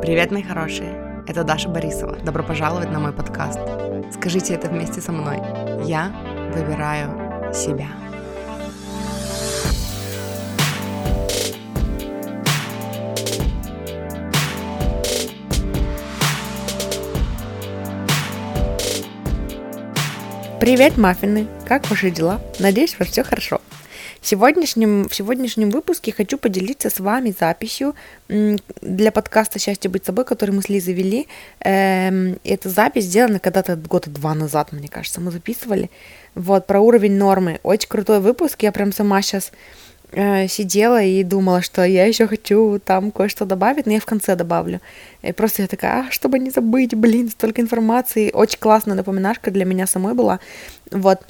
Привет, мои хорошие! Это Даша Борисова. Добро пожаловать на мой подкаст. Скажите это вместе со мной. Я выбираю себя. Привет, маффины! Как ваши дела? Надеюсь, у вас все хорошо. Сегодняшнем, в сегодняшнем выпуске хочу поделиться с вами записью для подкаста «Счастье быть собой», который мы с Лизой вели. Эм, эта запись сделана когда-то года два назад, мне кажется, мы записывали. Вот, про уровень нормы. Очень крутой выпуск, я прям сама сейчас э, сидела и думала, что я еще хочу там кое-что добавить, но я в конце добавлю. И просто я такая, а, чтобы не забыть, блин, столько информации. Очень классная напоминашка для меня самой была. Вот.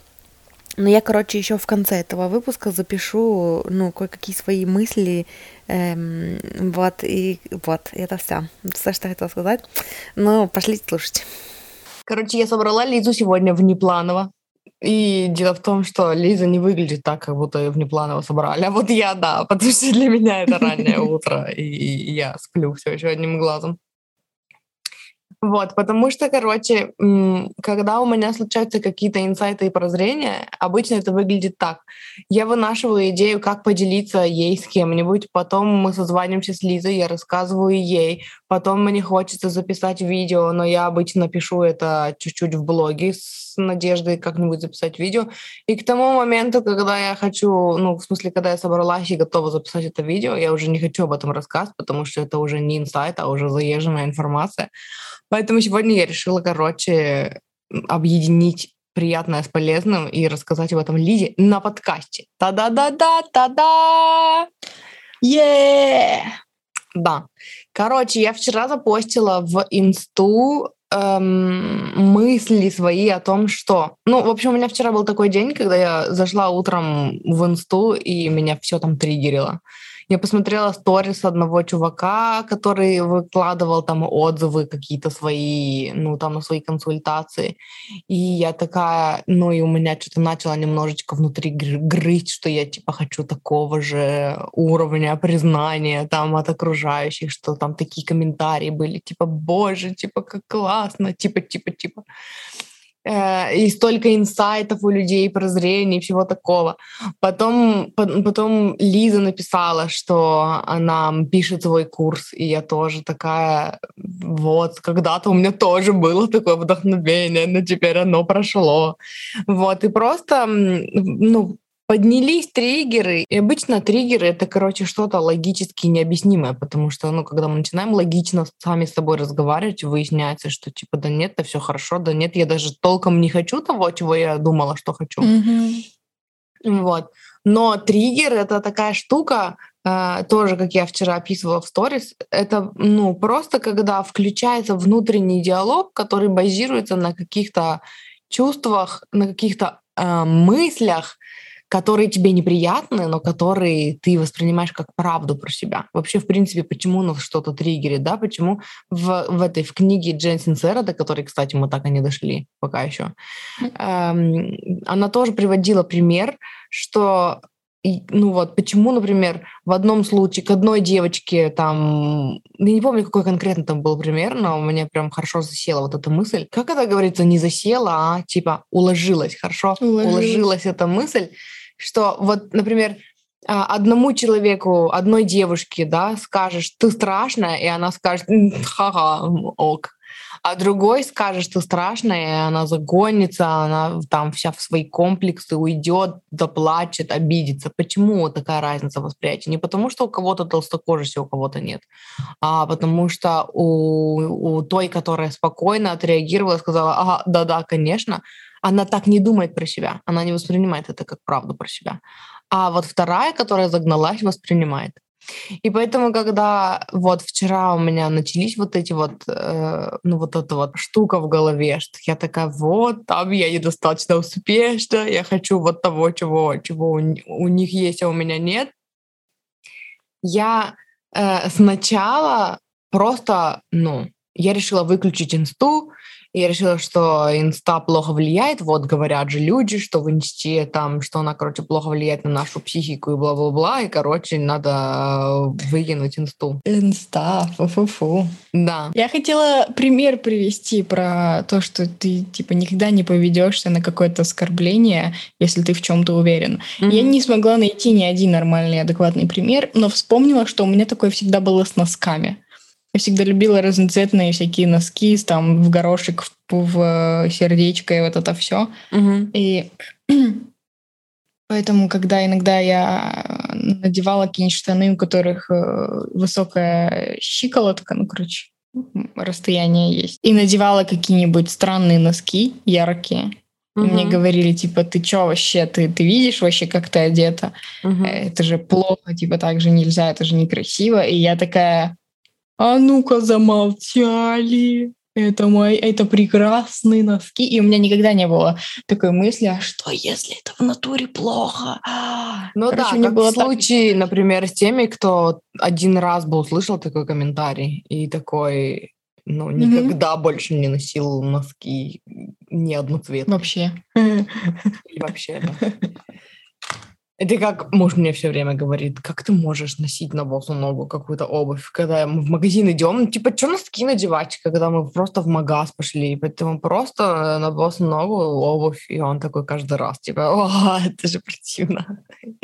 Но я, короче, еще в конце этого выпуска запишу, ну, кое-какие свои мысли, эм, вот, и вот, это все. Все, что хотела сказать. Ну, пошлите слушать. Короче, я собрала Лизу сегодня внепланово. И дело в том, что Лиза не выглядит так, как будто ее внепланово собрали. А вот я, да, потому что для меня это раннее утро, и я сплю все еще одним глазом. Вот, потому что, короче, когда у меня случаются какие-то инсайты и прозрения, обычно это выглядит так. Я вынашиваю идею, как поделиться ей с кем-нибудь, потом мы созваниваемся с Лизой, я рассказываю ей, потом мне хочется записать видео, но я обычно пишу это чуть-чуть в блоге с надеждой как-нибудь записать видео. И к тому моменту, когда я хочу, ну, в смысле, когда я собралась и готова записать это видео, я уже не хочу об этом рассказывать, потому что это уже не инсайт, а уже заезженная информация. Поэтому сегодня я решила, короче, объединить приятное с полезным и рассказать об этом Лизе на подкасте. Та-да-да-да, та-да! Yeah! Да. Короче, я вчера запостила в инсту эм, мысли свои о том, что... Ну, в общем, у меня вчера был такой день, когда я зашла утром в инсту, и меня все там триггерило. Я посмотрела сторис одного чувака, который выкладывал там отзывы какие-то свои, ну, там на свои консультации. И я такая, ну, и у меня что-то начало немножечко внутри грызть, что я, типа, хочу такого же уровня признания там от окружающих, что там такие комментарии были, типа, боже, типа, как классно, типа, типа, типа. Э, и столько инсайтов у людей, прозрений, всего такого. Потом, потом Лиза написала, что она пишет свой курс, и я тоже такая, вот, когда-то у меня тоже было такое вдохновение, но теперь оно прошло. Вот, и просто, ну, поднялись триггеры. И обычно триггеры — это, короче, что-то логически необъяснимое, потому что, ну, когда мы начинаем логично сами с собой разговаривать, выясняется, что, типа, да нет, это все хорошо, да нет, я даже толком не хочу того, чего я думала, что хочу. Mm-hmm. Вот. Но триггер — это такая штука, Uh, тоже, как я вчера описывала в сторис, это ну, просто когда включается внутренний диалог, который базируется на каких-то чувствах, на каких-то uh, мыслях, которые тебе неприятны, но которые ты воспринимаешь как правду про себя. Вообще, в принципе, почему нас что-то триггерит, да, почему в, в этой в книге Джен Синсера, до которой, кстати, мы так и не дошли пока еще, эм, она тоже приводила пример, что ну вот, почему, например, в одном случае к одной девочке там, я не помню, какой конкретно там был пример, но у меня прям хорошо засела вот эта мысль. Как это говорится, не засела, а типа уложилась, хорошо? Уложилась, уложилась эта мысль, что вот, например, а, одному человеку, одной девушке, да, скажешь, ты страшная, и она скажет, ха-ха, ок. А другой скажет, что страшная, и она загонится, она там вся в свои комплексы уйдет, заплачет, обидится. Почему такая разница восприятия? Не потому, что у кого-то толстокожести, у кого-то нет, а потому что у, у той, которая спокойно отреагировала, сказала, ага, да-да, конечно, она так не думает про себя, она не воспринимает это как правду про себя. А вот вторая, которая загналась, воспринимает. И поэтому, когда вот вчера у меня начались вот эти вот, э, ну вот эта вот штука в голове, что я такая, вот, там я недостаточно успешна, я хочу вот того, чего, чего у, у них есть, а у меня нет. Я э, сначала просто, ну, я решила выключить инсту, Я решила, что инста плохо влияет. Вот говорят же люди, что в инсте там, что она, короче, плохо влияет на нашу психику и бла-бла-бла. И, короче, надо э, выкинуть инсту. Инста, фу-фу-фу. Да. Я хотела пример привести про то, что ты, типа, никогда не поведешься на какое-то оскорбление, если ты в чем-то уверен. Mm-hmm. Я не смогла найти ни один нормальный, адекватный пример, но вспомнила, что у меня такое всегда было с носками. Я всегда любила разноцветные всякие носки, там в горошек, в, в э, сердечко и вот это все. Угу. И поэтому, когда иногда я надевала какие-нибудь штаны, у которых э, высокая щиколотка, ну, короче, расстояние есть, и надевала какие-нибудь странные носки яркие, Угу. Мне говорили, типа, ты чё вообще, ты, ты видишь вообще, как ты одета? Угу. Это же плохо, типа, так же нельзя, это же некрасиво. И я такая, а ну-ка замолчали, это мои, это прекрасные носки. И у меня никогда не было такой мысли, а что, если это в натуре плохо? Ну Короче, да, мне как было в случае, так... например, с теми, кто один раз был услышал такой комментарий и такой, ну, никогда mm-hmm. больше не носил носки ни одноцветные. Вообще. И вообще, да. Это как муж мне все время говорит, как ты можешь носить на босу ногу какую-то обувь, когда мы в магазин идем, ну, типа, что носки надевать, когда мы просто в магаз пошли, поэтому просто на босу ногу обувь, и он такой каждый раз, типа, о, это же противно.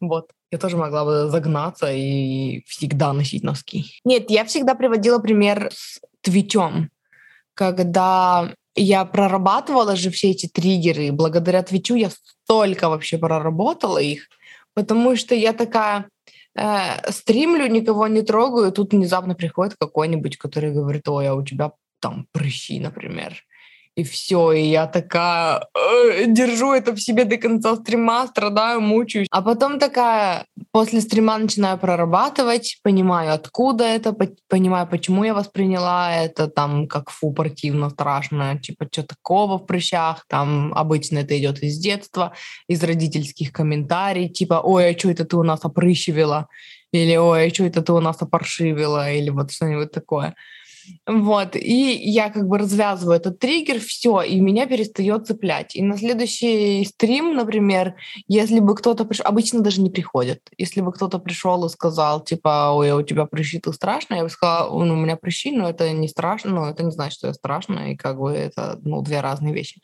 Вот. Я тоже могла бы загнаться и всегда носить носки. Нет, я всегда приводила пример с Твичом, когда я прорабатывала же все эти триггеры, и благодаря Твичу я столько вообще проработала их, потому что я такая э, стримлю, никого не трогаю, тут внезапно приходит какой-нибудь, который говорит, ой, а у тебя там прыщи, например и все, и я такая э, держу это в себе до конца стрима, страдаю, мучаюсь. А потом такая после стрима начинаю прорабатывать, понимаю, откуда это, понимаю, почему я восприняла это там как фу, противно, страшно, типа, что такого в прыщах, там обычно это идет из детства, из родительских комментариев, типа, ой, а что это ты у нас опрыщивила, или ой, а что это ты у нас опаршивила, или вот что-нибудь такое. Вот, и я как бы развязываю этот триггер, все, и меня перестает цеплять. И на следующий стрим, например, если бы кто-то пришел, обычно даже не приходят, если бы кто-то пришел и сказал, типа, ой, а у тебя прыщи, ты страшно, я бы сказала, ну, у меня прыщи, но это не страшно, но это не значит, что я страшно, и как бы это, ну, две разные вещи.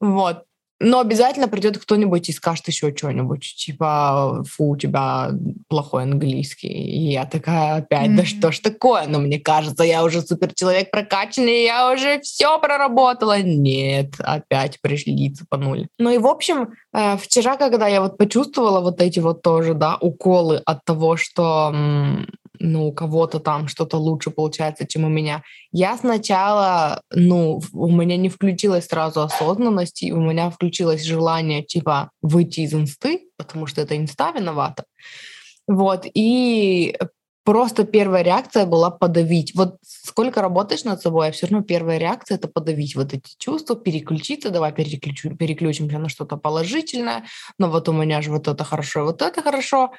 Вот. Но обязательно придет кто-нибудь и скажет еще что-нибудь, типа, фу, у тебя плохой английский. И я такая опять, mm-hmm. да что ж такое? Но мне кажется, я уже супер человек прокачанный, я уже все проработала. Нет, опять пришли, цепанули. Ну и в общем, э, вчера, когда я вот почувствовала вот эти вот тоже, да, уколы от того, что ну, у кого-то там что-то лучше получается, чем у меня. Я сначала, ну, у меня не включилась сразу осознанность, и у меня включилось желание, типа, выйти из инсты, потому что это инста виновата. Вот, и просто первая реакция была подавить. Вот сколько работаешь над собой, а все равно первая реакция — это подавить вот эти чувства, переключиться, давай переключим, переключимся на что-то положительное, но вот у меня же вот это хорошо, вот это хорошо,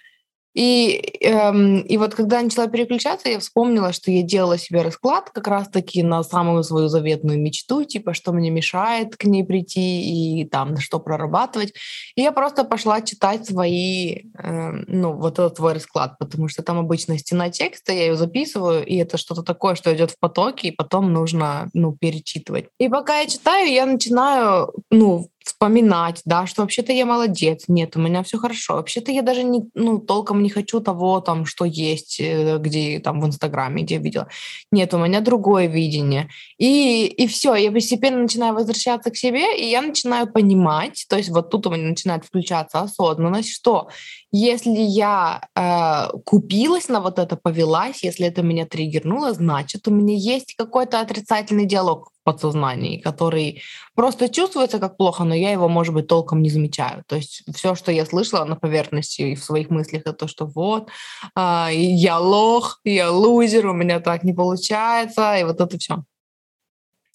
и, эм, и вот когда я начала переключаться, я вспомнила, что я делала себе расклад как раз-таки на самую свою заветную мечту, типа, что мне мешает к ней прийти и там, что прорабатывать. И я просто пошла читать свои, э, ну, вот этот свой расклад, потому что там обычно стена текста, я ее записываю, и это что-то такое, что идет в потоке, и потом нужно, ну, перечитывать. И пока я читаю, я начинаю, ну, вспоминать, да, что вообще-то я молодец, нет, у меня все хорошо, вообще-то я даже не, ну, толком не хочу того, там, что есть, э, где там в Инстаграме, где я видела. Нет, у меня другое видение. И, и все, я постепенно начинаю возвращаться к себе, и я начинаю понимать, то есть вот тут у меня начинает включаться осознанность, что если я э, купилась на вот это, повелась, если это меня триггернуло, значит, у меня есть какой-то отрицательный диалог подсознании, который просто чувствуется как плохо, но я его, может быть, толком не замечаю. То есть все, что я слышала на поверхности и в своих мыслях, это то, что вот, э, я лох, я лузер, у меня так не получается, и вот это все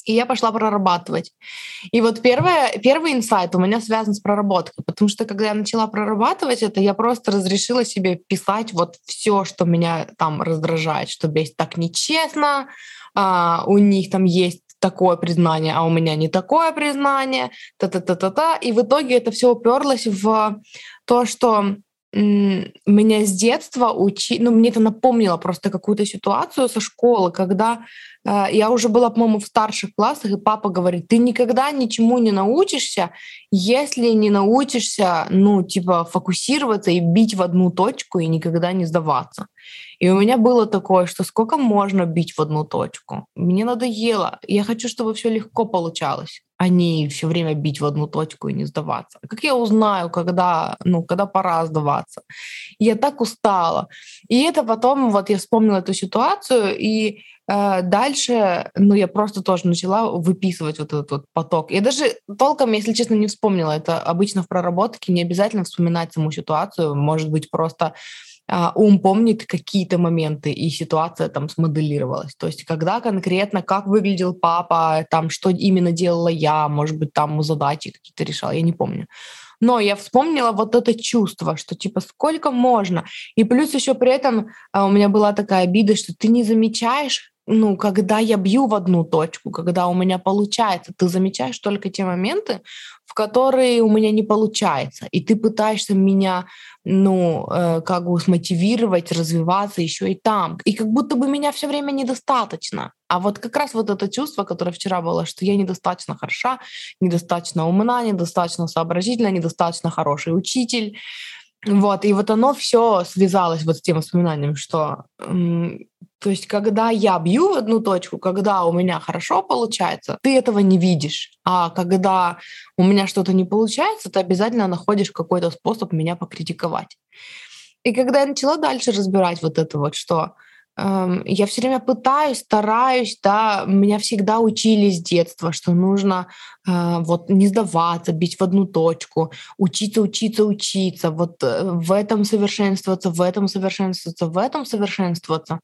и я пошла прорабатывать. И вот первое, первый инсайт у меня связан с проработкой, потому что когда я начала прорабатывать это, я просто разрешила себе писать вот все, что меня там раздражает, что бесит так нечестно, а, у них там есть такое признание, а у меня не такое признание, та-та-та-та-та. И в итоге это все уперлось в то, что меня с детства учи, ну мне это напомнило просто какую-то ситуацию со школы, когда э, я уже была, по-моему, в старших классах, и папа говорит, ты никогда ничему не научишься, если не научишься, ну типа фокусироваться и бить в одну точку и никогда не сдаваться. И у меня было такое, что сколько можно бить в одну точку? Мне надоело. Я хочу, чтобы все легко получалось а не все время бить в одну точку и не сдаваться. Как я узнаю, когда, ну, когда пора сдаваться? я так устала. И это потом, вот я вспомнила эту ситуацию, и э, дальше, ну, я просто тоже начала выписывать вот этот вот поток. Я даже толком, если честно, не вспомнила. Это обычно в проработке не обязательно вспоминать саму ситуацию. Может быть, просто а, ум помнит какие-то моменты, и ситуация там смоделировалась. То есть когда конкретно, как выглядел папа, там, что именно делала я, может быть, там задачи какие-то решала, я не помню. Но я вспомнила вот это чувство, что типа сколько можно. И плюс еще при этом а, у меня была такая обида, что ты не замечаешь, ну, когда я бью в одну точку, когда у меня получается, ты замечаешь только те моменты, в которые у меня не получается, и ты пытаешься меня, ну, э, как бы смотивировать, развиваться еще и там, и как будто бы меня все время недостаточно. А вот как раз вот это чувство, которое вчера было, что я недостаточно хороша, недостаточно умна, недостаточно сообразительна, недостаточно хороший учитель, вот, и вот оно все связалось вот с тем воспоминанием, что то есть, когда я бью в одну точку, когда у меня хорошо получается, ты этого не видишь. А когда у меня что-то не получается, ты обязательно находишь какой-то способ меня покритиковать. И когда я начала дальше разбирать вот это вот, что я все время пытаюсь, стараюсь, да, меня всегда учили с детства, что нужно э, вот не сдаваться, бить в одну точку, учиться, учиться, учиться, вот э, в этом совершенствоваться, в этом совершенствоваться, в этом совершенствоваться.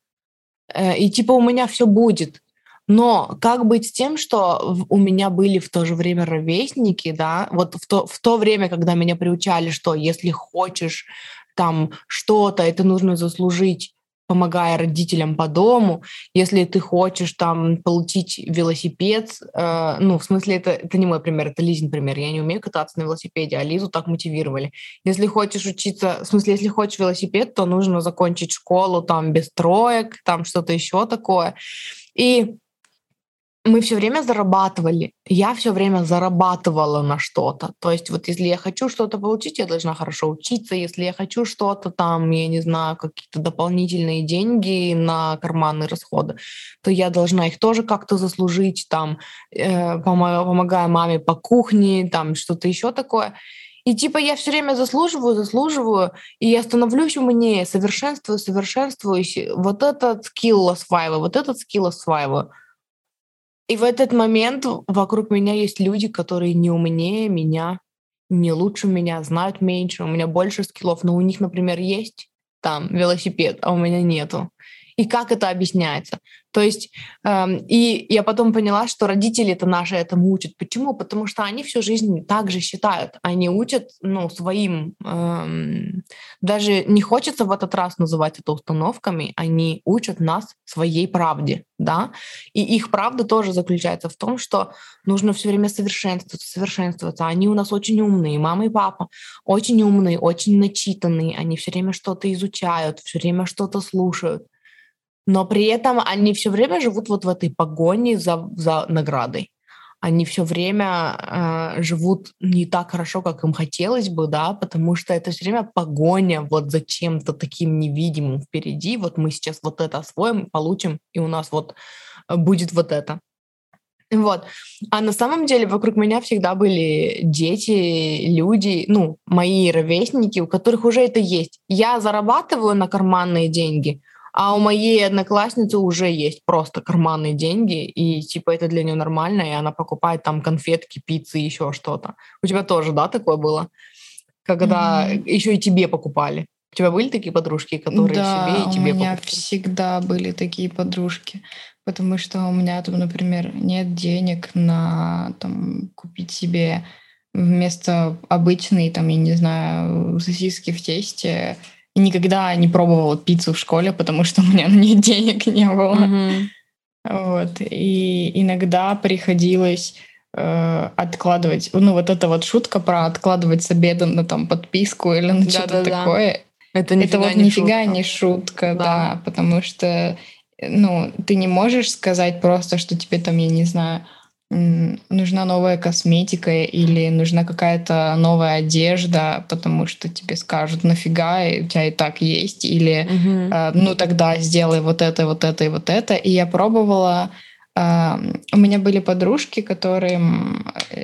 Э, и типа у меня все будет. Но как быть с тем, что у меня были в то же время ровесники, да, вот в то, в то время, когда меня приучали, что если хочешь там что-то, это нужно заслужить помогая родителям по дому, если ты хочешь там получить велосипед, э, ну, в смысле, это, это не мой пример, это Лизин пример, я не умею кататься на велосипеде, а Лизу так мотивировали. Если хочешь учиться, в смысле, если хочешь велосипед, то нужно закончить школу там без троек, там что-то еще такое. И мы все время зарабатывали. Я все время зарабатывала на что-то. То есть вот если я хочу что-то получить, я должна хорошо учиться. Если я хочу что-то там, я не знаю, какие-то дополнительные деньги на карманные расходы, то я должна их тоже как-то заслужить, там, э, помогая маме по кухне, там что-то еще такое. И типа я все время заслуживаю, заслуживаю, и я становлюсь умнее, совершенствую, совершенствуюсь. Вот этот скилл осваиваю, вот этот скилл осваиваю. И в этот момент вокруг меня есть люди, которые не умнее меня, не лучше меня, знают меньше, у меня больше скиллов, но у них, например, есть там велосипед, а у меня нету и как это объясняется. То есть, эм, и я потом поняла, что родители это наши этому учат. Почему? Потому что они всю жизнь так же считают. Они учат, ну, своим, эм, даже не хочется в этот раз называть это установками, они учат нас своей правде, да. И их правда тоже заключается в том, что нужно все время совершенствоваться, совершенствоваться. Они у нас очень умные, мама и папа очень умные, очень начитанные. Они все время что-то изучают, все время что-то слушают но при этом они все время живут вот в этой погоне за, за наградой. Они все время э, живут не так хорошо, как им хотелось бы, да, потому что это все время погоня вот за чем-то таким невидимым впереди. Вот мы сейчас вот это освоим, получим, и у нас вот будет вот это. Вот. А на самом деле вокруг меня всегда были дети, люди, ну, мои ровесники, у которых уже это есть. Я зарабатываю на карманные деньги – а у моей одноклассницы уже есть просто карманные деньги, и типа это для нее нормально, и она покупает там конфетки, пиццы, еще что-то. У тебя тоже, да, такое было? Когда mm-hmm. еще и тебе покупали. У тебя были такие подружки, которые да, себе и тебе у меня покупали? всегда были такие подружки, потому что у меня там, например, нет денег на там купить себе вместо обычной, там, я не знаю, сосиски в тесте никогда не пробовала пиццу в школе, потому что у меня на нее денег не было. Угу. Вот. И иногда приходилось э, откладывать, ну вот эта вот шутка про откладывать с обеда на там подписку или на что-то такое. Это, это вот не нифига шутка. не шутка, да. да, потому что ну, ты не можешь сказать просто, что тебе там, я не знаю, нужна новая косметика или нужна какая-то новая одежда, потому что тебе скажут, нафига, у тебя и так есть, или угу. э, ну тогда сделай вот это, вот это и вот это. И я пробовала, э, у меня были подружки, которые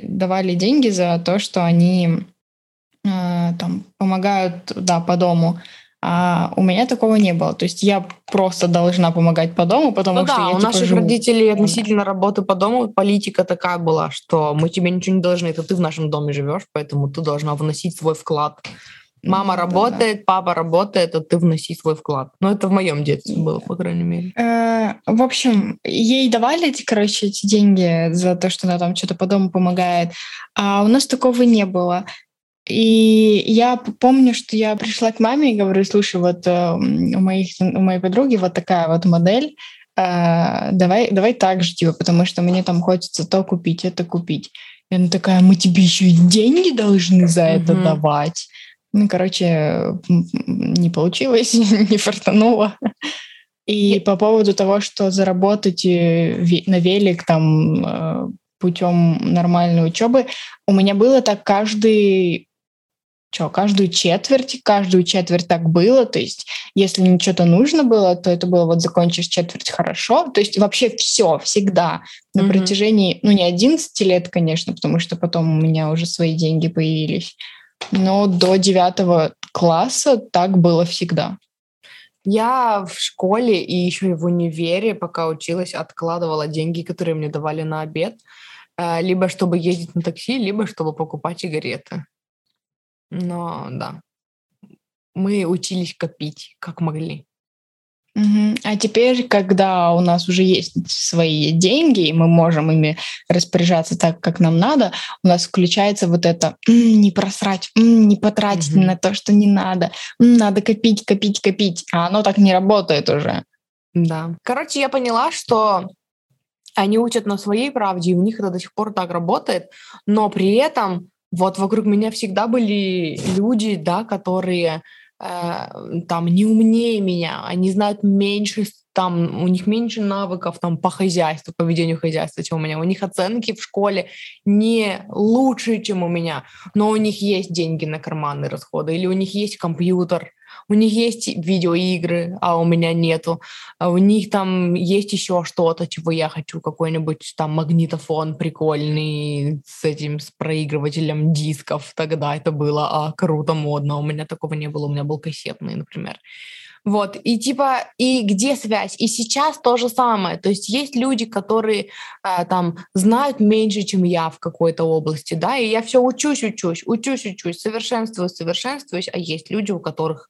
давали деньги за то, что они э, там помогают, да, по дому. А у меня такого не было. То есть я просто должна помогать по дому, потому ну что да, я у типа, наших живу. родителей относительно работы по дому политика такая была, что мы тебе ничего не должны, это ты в нашем доме живешь, поэтому ты должна вносить свой вклад. Мама да, работает, да. папа работает, а ты вноси свой вклад. Ну, это в моем детстве было, по крайней мере. Э, в общем, ей давали эти, короче, эти деньги за то, что она там что-то по дому помогает. А у нас такого не было. И я помню, что я пришла к маме и говорю, слушай, вот э, у, моих, у моей подруги вот такая вот модель, э, давай, давай так же, типа, потому что мне там хочется то купить, это купить. И она такая, мы тебе еще и деньги должны за это mm-hmm. давать. Ну, короче, не получилось, не фартануло. И по поводу того, что заработать э, на велик там э, путем нормальной учебы, у меня было так каждый что, каждую четверть, каждую четверть так было, то есть если мне что-то нужно было, то это было вот закончишь четверть хорошо, то есть вообще все, всегда, на mm-hmm. протяжении, ну не 11 лет, конечно, потому что потом у меня уже свои деньги появились, но до девятого класса так было всегда. Я в школе и еще и в универе, пока училась, откладывала деньги, которые мне давали на обед, э, либо чтобы ездить на такси, либо чтобы покупать сигареты. Но да, мы учились копить, как могли. Угу. А теперь, когда у нас уже есть свои деньги, и мы можем ими распоряжаться так, как нам надо, у нас включается вот это не просрать, не потратить угу. на то, что не надо, надо копить, копить, копить. А оно так не работает уже. Да. Короче, я поняла, что они учат на своей правде, и у них это до сих пор так работает, но при этом вот вокруг меня всегда были люди, да, которые э, там не умнее меня, они знают меньше, там у них меньше навыков там по хозяйству, по ведению хозяйства, чем у меня. У них оценки в школе не лучше, чем у меня, но у них есть деньги на карманные расходы, или у них есть компьютер, у них есть видеоигры, а у меня нету. А у них там есть еще что-то, чего я хочу, какой-нибудь там магнитофон прикольный с этим, с проигрывателем дисков. Тогда это было а, круто, модно. У меня такого не было, у меня был кассетный, например. Вот, и типа, и где связь? И сейчас то же самое. То есть есть люди, которые э, там знают меньше, чем я в какой-то области, да, и я все учусь, учусь, учусь, учусь, совершенствуюсь, совершенствуюсь, а есть люди, у которых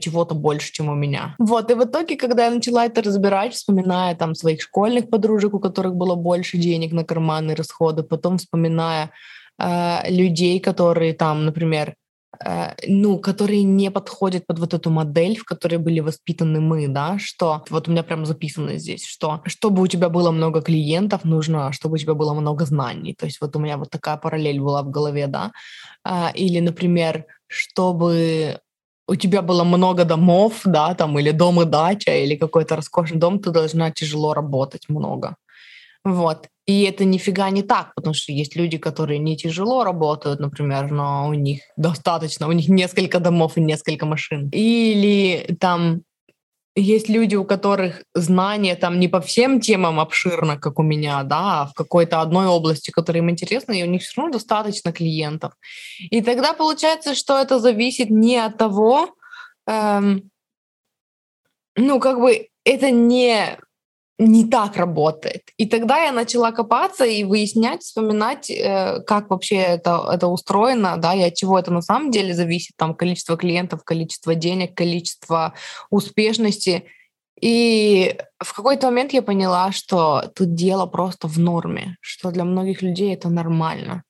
чего-то больше, чем у меня. Вот, и в итоге, когда я начала это разбирать, вспоминая там своих школьных подружек, у которых было больше денег на карманные расходы, потом вспоминая э, людей, которые там, например, э, ну, которые не подходят под вот эту модель, в которой были воспитаны мы, да, что вот у меня прям записано здесь, что чтобы у тебя было много клиентов, нужно, чтобы у тебя было много знаний. То есть вот у меня вот такая параллель была в голове, да. Э, или, например, чтобы у тебя было много домов, да, там, или дом и дача, или какой-то роскошный дом, ты должна тяжело работать много. Вот. И это нифига не так, потому что есть люди, которые не тяжело работают, например, но у них достаточно, у них несколько домов и несколько машин. Или там есть люди, у которых знания там не по всем темам обширно, как у меня, да, а в какой-то одной области, которая им интересна, и у них все равно достаточно клиентов. И тогда получается, что это зависит не от того, эм, ну, как бы это не не так работает. И тогда я начала копаться и выяснять, вспоминать, э, как вообще это, это устроено, да, и от чего это на самом деле зависит, там, количество клиентов, количество денег, количество успешности. И в какой-то момент я поняла, что тут дело просто в норме, что для многих людей это нормально.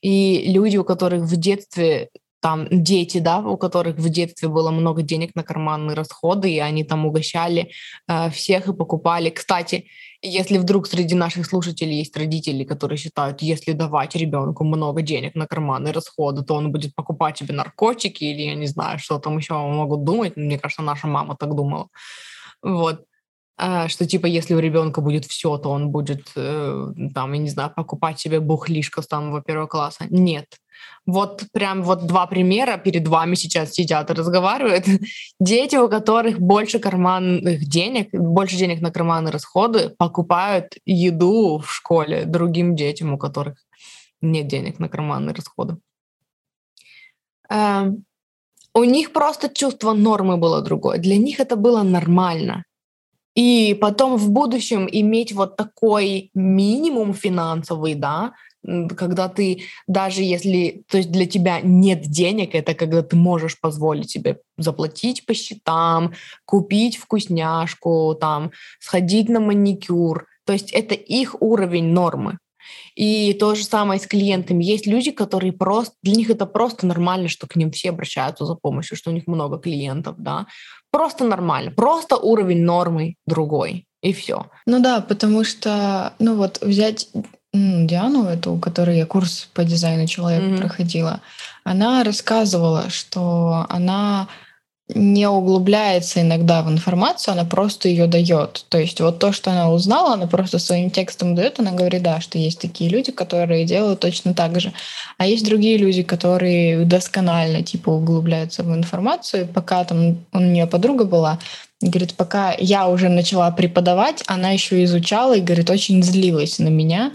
И люди, у которых в детстве там дети, да, у которых в детстве было много денег на карманные расходы, и они там угощали э, всех и покупали. Кстати, если вдруг среди наших слушателей есть родители, которые считают, если давать ребенку много денег на карманные расходы, то он будет покупать себе наркотики или я не знаю, что там еще могут думать. Мне кажется, наша мама так думала. Вот что типа если у ребенка будет все, то он будет э, там, я не знаю, покупать себе бухлишко с самого первого класса. Нет. Вот прям вот два примера перед вами сейчас сидят и разговаривают. Дети, у которых больше карманных денег, больше денег на карманные расходы, покупают еду в школе другим детям, у которых нет денег на карманные расходы. Эм, у них просто чувство нормы было другое. Для них это было нормально. И потом в будущем иметь вот такой минимум финансовый, да, когда ты даже если, то есть для тебя нет денег, это когда ты можешь позволить себе заплатить по счетам, купить вкусняшку, там, сходить на маникюр. То есть это их уровень нормы. И то же самое с клиентами. Есть люди, которые просто, для них это просто нормально, что к ним все обращаются за помощью, что у них много клиентов, да. Просто нормально, просто уровень нормы другой, и все. Ну да, потому что, ну вот взять Диану, эту, у которой я курс по дизайну человека mm-hmm. проходила, она рассказывала, что она не углубляется иногда в информацию, она просто ее дает. То есть вот то, что она узнала, она просто своим текстом дает, она говорит, да, что есть такие люди, которые делают точно так же. А есть другие люди, которые досконально типа углубляются в информацию. Пока там у нее подруга была, говорит, пока я уже начала преподавать, она еще изучала и, говорит, очень злилась на меня,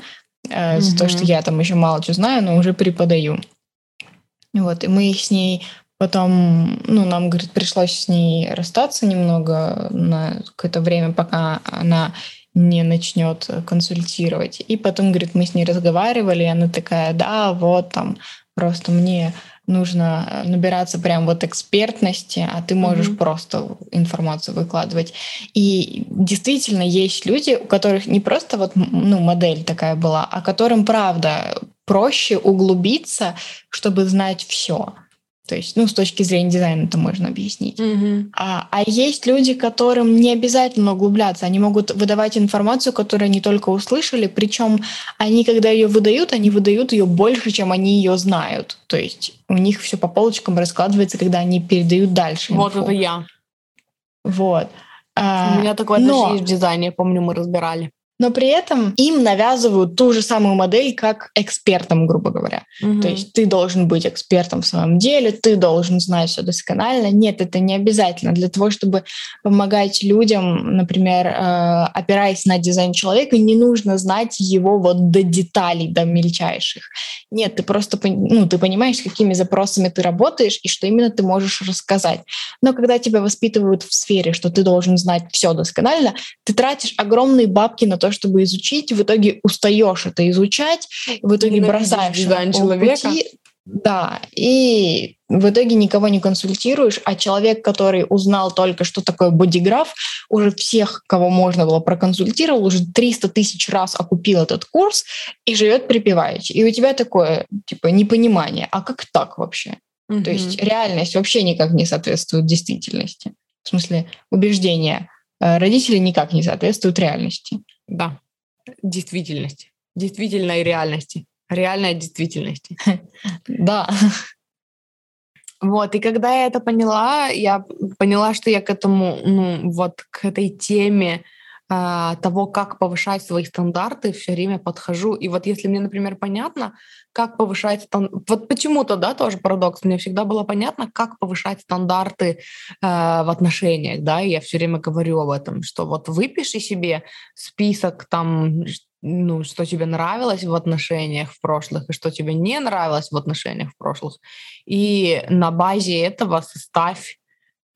э, за то, что я там еще мало чего знаю, но уже преподаю. Вот, и мы с ней потом, ну, нам, говорит, пришлось с ней расстаться немного на какое-то время, пока она не начнет консультировать. И потом, говорит, мы с ней разговаривали, и она такая, да, вот там, просто мне нужно набираться прям вот экспертности, а ты можешь mm-hmm. просто информацию выкладывать. И действительно есть люди, у которых не просто вот ну модель такая была, а которым правда проще углубиться, чтобы знать все. То есть, ну, с точки зрения дизайна это можно объяснить. Mm-hmm. А, а есть люди, которым не обязательно углубляться. Они могут выдавать информацию, которую они только услышали, причем они, когда ее выдают, они выдают ее больше, чем они ее знают. То есть у них все по полочкам раскладывается, когда они передают дальше. Инфу. Вот это я. Вот. У меня такое Но... даже есть в дизайне, я помню, мы разбирали но при этом им навязывают ту же самую модель, как экспертам, грубо говоря. Угу. То есть ты должен быть экспертом в своем деле, ты должен знать все досконально. Нет, это не обязательно. Для того, чтобы помогать людям, например, э, опираясь на дизайн человека, не нужно знать его вот до деталей, до мельчайших. Нет, ты просто ну, ты понимаешь, с какими запросами ты работаешь и что именно ты можешь рассказать. Но когда тебя воспитывают в сфере, что ты должен знать все досконально, ты тратишь огромные бабки на то, то, чтобы изучить, в итоге устаешь это изучать, в итоге бросаешь дизайн человека. Пути, да, и в итоге никого не консультируешь, а человек, который узнал только, что такое бодиграф, уже всех, кого можно было, проконсультировал, уже 300 тысяч раз окупил этот курс и живет припеваючи. И у тебя такое, типа, непонимание, а как так вообще? Mm-hmm. То есть реальность вообще никак не соответствует действительности. В смысле, убеждения э, родителей никак не соответствуют реальности. Да, действительности. Действительной реальности. Реальной действительности. Да. Вот, и когда я это поняла, я поняла, что я к этому, ну, вот к этой теме того, как повышать свои стандарты, все время подхожу. И вот если мне, например, понятно, как повышать стандарты, вот почему-то, да, тоже парадокс, мне всегда было понятно, как повышать стандарты э, в отношениях, да, и я все время говорю об этом, что вот выпиши себе список там, ну, что тебе нравилось в отношениях в прошлых и что тебе не нравилось в отношениях в прошлых, и на базе этого составь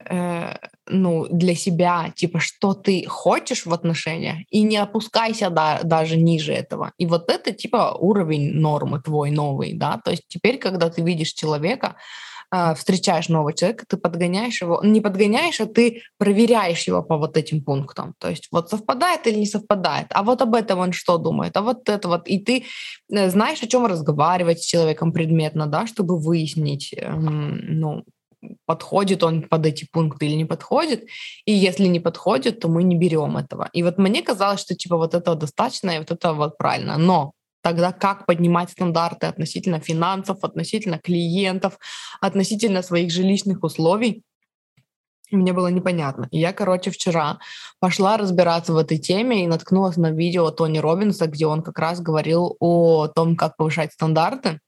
э, ну, для себя, типа, что ты хочешь в отношениях, и не опускайся да, даже ниже этого. И вот это, типа, уровень нормы твой новый, да, то есть теперь, когда ты видишь человека, э, встречаешь нового человека, ты подгоняешь его, не подгоняешь, а ты проверяешь его по вот этим пунктам. То есть вот совпадает или не совпадает, а вот об этом он что думает, а вот это вот. И ты э, знаешь, о чем разговаривать с человеком предметно, да, чтобы выяснить, э, ну, подходит он под эти пункты или не подходит. И если не подходит, то мы не берем этого. И вот мне казалось, что типа вот этого достаточно, и вот это вот правильно. Но тогда как поднимать стандарты относительно финансов, относительно клиентов, относительно своих жилищных условий, мне было непонятно. И я, короче, вчера пошла разбираться в этой теме и наткнулась на видео Тони Робинса, где он как раз говорил о том, как повышать стандарты.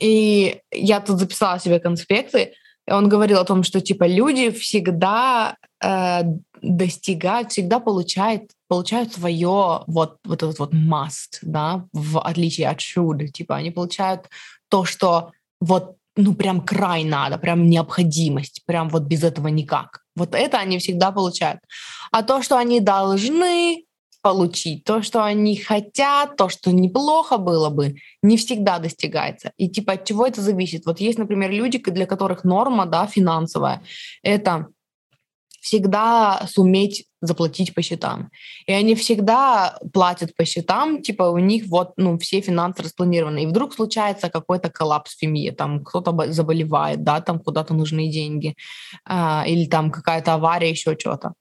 И я тут записала себе конспекты, и он говорил о том, что типа люди всегда э, достигают, всегда получают, получают свое вот, вот этот вот must, да, в отличие от should. Типа они получают то, что вот ну прям край надо, прям необходимость, прям вот без этого никак. Вот это они всегда получают. А то, что они должны, получить. То, что они хотят, то, что неплохо было бы, не всегда достигается. И типа от чего это зависит? Вот есть, например, люди, для которых норма, да, финансовая, это всегда суметь заплатить по счетам. И они всегда платят по счетам, типа у них вот, ну, все финансы распланированы. И вдруг случается какой-то коллапс в семье, там кто-то заболевает, да, там куда-то нужны деньги, а, или там какая-то авария, еще что-то.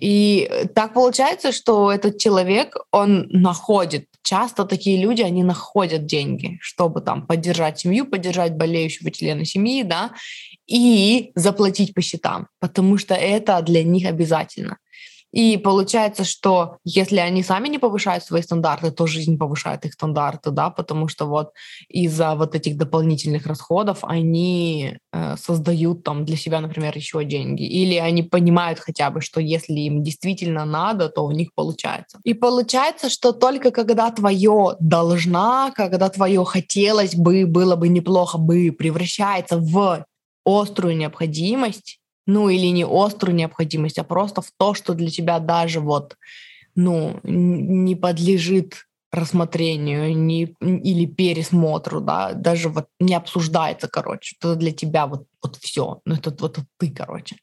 И так получается, что этот человек, он находит, часто такие люди, они находят деньги, чтобы там поддержать семью, поддержать болеющего члена семьи, да, и заплатить по счетам, потому что это для них обязательно. И получается, что если они сами не повышают свои стандарты, то жизнь повышает их стандарты, да, потому что вот из-за вот этих дополнительных расходов они э, создают там для себя, например, еще деньги. Или они понимают хотя бы, что если им действительно надо, то у них получается. И получается, что только когда твое должна, когда твое хотелось бы, было бы неплохо бы, превращается в острую необходимость, ну или не острую необходимость, а просто в то, что для тебя даже вот, ну, не подлежит рассмотрению не, или пересмотру, да, даже вот не обсуждается, короче, это для тебя вот, вот все, ну это вот, ты, короче.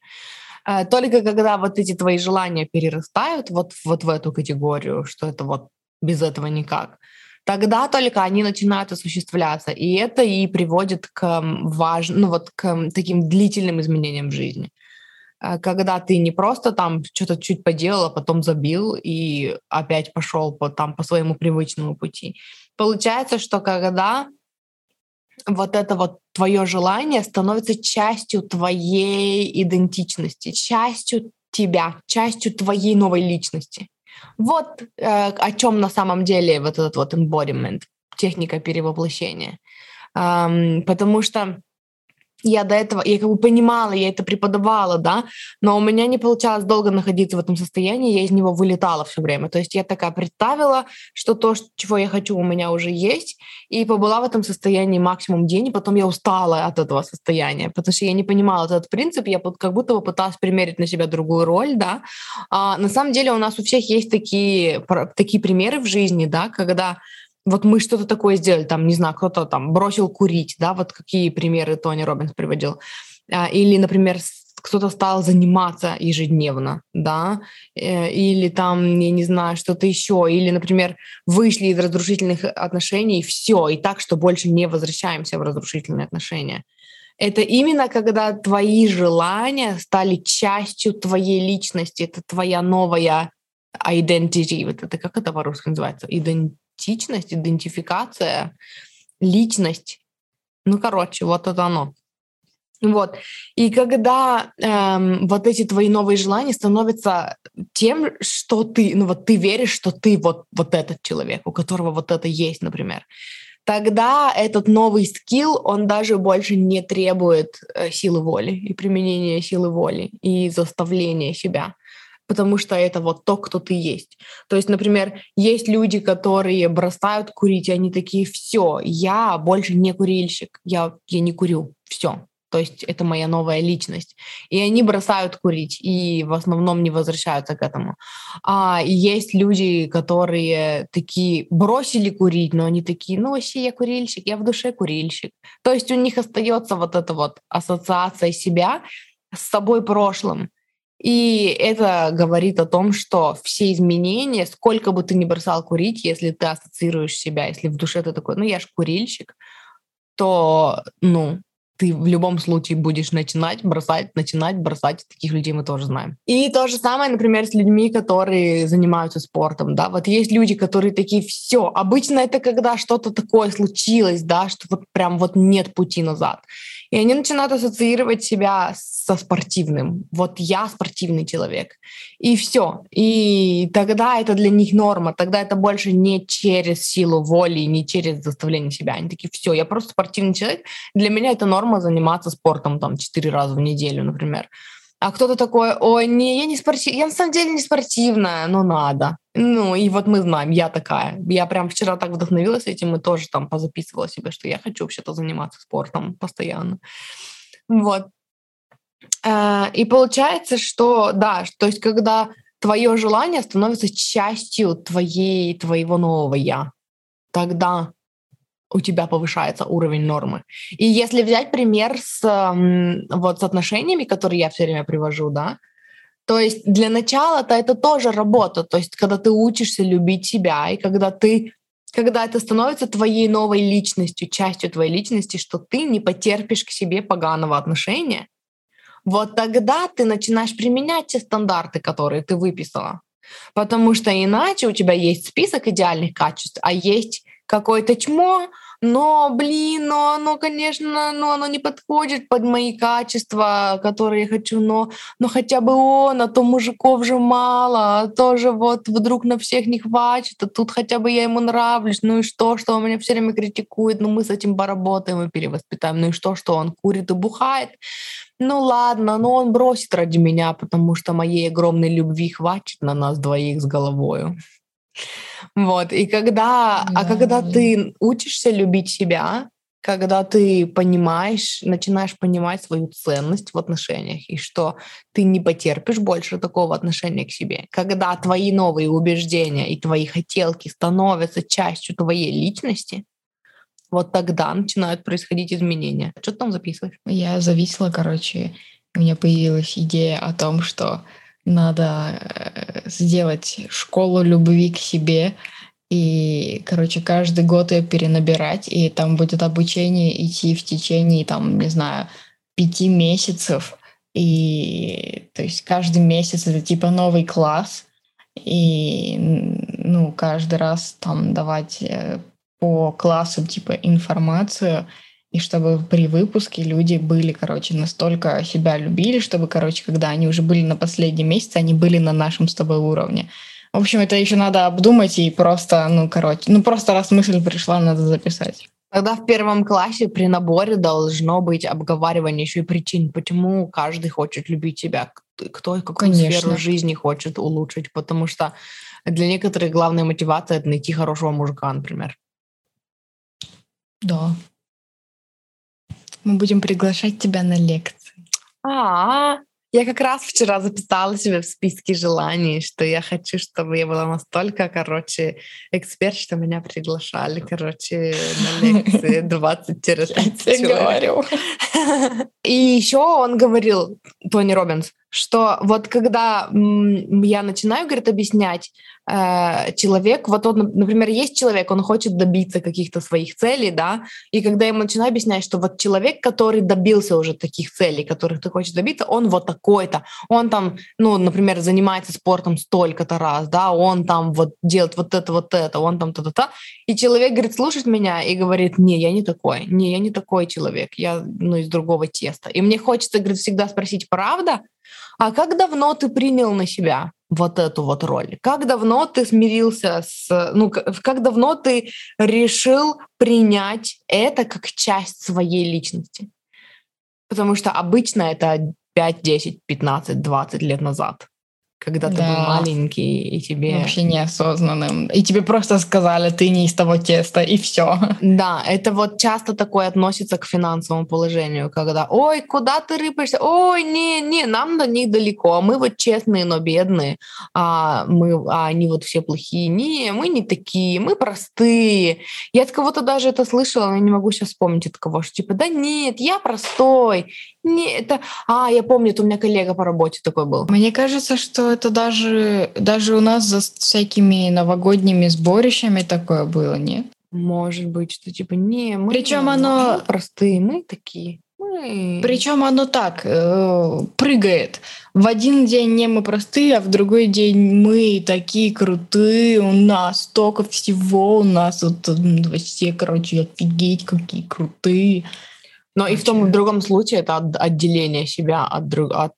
А только когда вот эти твои желания перерастают вот, вот в эту категорию, что это вот без этого никак, тогда только они начинают осуществляться. И это и приводит к важным, ну вот к таким длительным изменениям в жизни. А когда ты не просто там что-то чуть поделал, а потом забил и опять пошел по, там, по своему привычному пути. Получается, что когда вот это вот твое желание становится частью твоей идентичности, частью тебя, частью твоей новой личности. Вот э, о чем на самом деле вот этот вот embodiment, техника перевоплощения. Эм, потому что я до этого, я как бы понимала, я это преподавала, да, но у меня не получалось долго находиться в этом состоянии, я из него вылетала все время. То есть я такая представила, что то, чего я хочу, у меня уже есть, и побыла в этом состоянии максимум день, и потом я устала от этого состояния, потому что я не понимала этот принцип, я как будто бы пыталась примерить на себя другую роль, да. А на самом деле у нас у всех есть такие, такие примеры в жизни, да, когда вот мы что-то такое сделали, там, не знаю, кто-то там бросил курить, да, вот какие примеры Тони Робинс приводил. А, или, например, кто-то стал заниматься ежедневно, да, э, или там, я не знаю, что-то еще, или, например, вышли из разрушительных отношений, все, и так, что больше не возвращаемся в разрушительные отношения. Это именно когда твои желания стали частью твоей личности, это твоя новая identity, вот это как это по-русски называется, Идент идентичность, идентификация, личность. Ну, короче, вот это оно. Вот. И когда эм, вот эти твои новые желания становятся тем, что ты, ну вот ты веришь, что ты вот, вот этот человек, у которого вот это есть, например, тогда этот новый скилл, он даже больше не требует э, силы воли и применения силы воли и заставления себя потому что это вот то, кто ты есть. То есть, например, есть люди, которые бросают курить, и они такие, все, я больше не курильщик, я, я не курю, все. то есть это моя новая личность. И они бросают курить и в основном не возвращаются к этому. А есть люди, которые такие бросили курить, но они такие, ну вообще я курильщик, я в душе курильщик. То есть у них остается вот эта вот ассоциация себя с собой прошлым. И это говорит о том, что все изменения, сколько бы ты ни бросал курить, если ты ассоциируешь себя, если в душе ты такой, ну я ж курильщик, то, ну, ты в любом случае будешь начинать бросать, начинать бросать. Таких людей мы тоже знаем. И то же самое, например, с людьми, которые занимаются спортом, да. Вот есть люди, которые такие, все, обычно это когда что-то такое случилось, да, что вот прям вот нет пути назад. И они начинают ассоциировать себя со спортивным. Вот я спортивный человек. И все. И тогда это для них норма. Тогда это больше не через силу воли, не через заставление себя. Они такие, все, я просто спортивный человек. Для меня это норма заниматься спортом там четыре раза в неделю, например. А кто-то такой, ой, не, я не спортивная, я на самом деле не спортивная, но надо. Ну, и вот мы знаем, я такая. Я прям вчера так вдохновилась этим и тоже там позаписывала себе, что я хочу вообще-то заниматься спортом постоянно. Вот. Э, и получается, что, да, то есть когда твое желание становится частью твоей, твоего нового «я», тогда у тебя повышается уровень нормы. И если взять пример с, вот, с отношениями, которые я все время привожу, да, то есть для начала-то это тоже работа, то есть когда ты учишься любить себя, и когда ты когда это становится твоей новой личностью, частью твоей личности, что ты не потерпишь к себе поганого отношения, вот тогда ты начинаешь применять те стандарты, которые ты выписала. Потому что иначе у тебя есть список идеальных качеств, а есть какое-то чмо, но, блин, но оно, конечно, ну, оно не подходит под мои качества, которые я хочу, но, но хотя бы он, а то мужиков же мало, а тоже вот вдруг на всех не хватит, а тут хотя бы я ему нравлюсь, ну и что, что он меня все время критикует, ну мы с этим поработаем и перевоспитаем, ну и что, что он курит и бухает, ну ладно, но он бросит ради меня, потому что моей огромной любви хватит на нас двоих с головою. Вот, и когда, да. а когда ты учишься любить себя, когда ты понимаешь, начинаешь понимать свою ценность в отношениях и что ты не потерпишь больше такого отношения к себе, когда твои новые убеждения и твои хотелки становятся частью твоей личности, вот тогда начинают происходить изменения. Что ты там записываешь? Я зависела, короче, у меня появилась идея о том, что надо э, сделать школу любви к себе. И, короче, каждый год ее перенабирать, и там будет обучение идти в течение, там, не знаю, пяти месяцев. И, то есть, каждый месяц это типа новый класс. И, ну, каждый раз там давать э, по классу типа информацию, и чтобы при выпуске люди были, короче, настолько себя любили, чтобы, короче, когда они уже были на последнем месяце, они были на нашем с тобой уровне. В общем, это еще надо обдумать и просто, ну, короче, ну, просто раз мысль пришла, надо записать. Тогда в первом классе при наборе должно быть обговаривание еще и причин, почему каждый хочет любить себя, кто и какую Конечно. сферу жизни хочет улучшить, потому что для некоторых главная мотивация — это найти хорошего мужика, например. Да, мы будем приглашать тебя на лекции. А, я как раз вчера записала себе в списке желаний, что я хочу, чтобы я была настолько, короче, эксперт, что меня приглашали, короче, на лекции 20-30 Я говорю. И еще он говорил, Тони Робинс, что вот когда я начинаю, говорит, объяснять, э, человек, вот он, например, есть человек, он хочет добиться каких-то своих целей, да, и когда я ему начинаю объяснять, что вот человек, который добился уже таких целей, которых ты хочешь добиться, он вот такой-то, он там, ну, например, занимается спортом столько-то раз, да, он там вот делает вот это, вот это, он там то-то-то, и человек, говорит, слушает меня и говорит, не, я не такой, не, я не такой человек, я, ну, из другого теста. И мне хочется, говорит, всегда спросить, правда? А как давно ты принял на себя вот эту вот роль? Как давно ты смирился с... Ну, как давно ты решил принять это как часть своей личности? Потому что обычно это 5, 10, 15, 20 лет назад когда ты был Да. маленький, и тебе... Вообще неосознанным. И тебе просто сказали, ты не из того теста, и все. Да, это вот часто такое относится к финансовому положению, когда, ой, куда ты рыпаешься? Ой, не, не, нам до них далеко, мы вот честные, но бедные, а, мы, а они вот все плохие. Не, мы не такие, мы простые. Я от кого-то даже это слышала, но я не могу сейчас вспомнить от кого, что типа, да нет, я простой. Не, это... А, я помню, это у меня коллега по работе такой был. Мне кажется, что это даже, даже у нас за всякими новогодними сборищами такое было, нет? Может быть, что типа, не, мы, Причем оно- простые, мы такие. Мы... Причем оно так э, прыгает. В один день не мы простые, а в другой день мы такие крутые, у нас столько всего, у нас вот все, короче, офигеть, какие крутые. Но и в том и в другом случае это от- отделение себя от, друг, от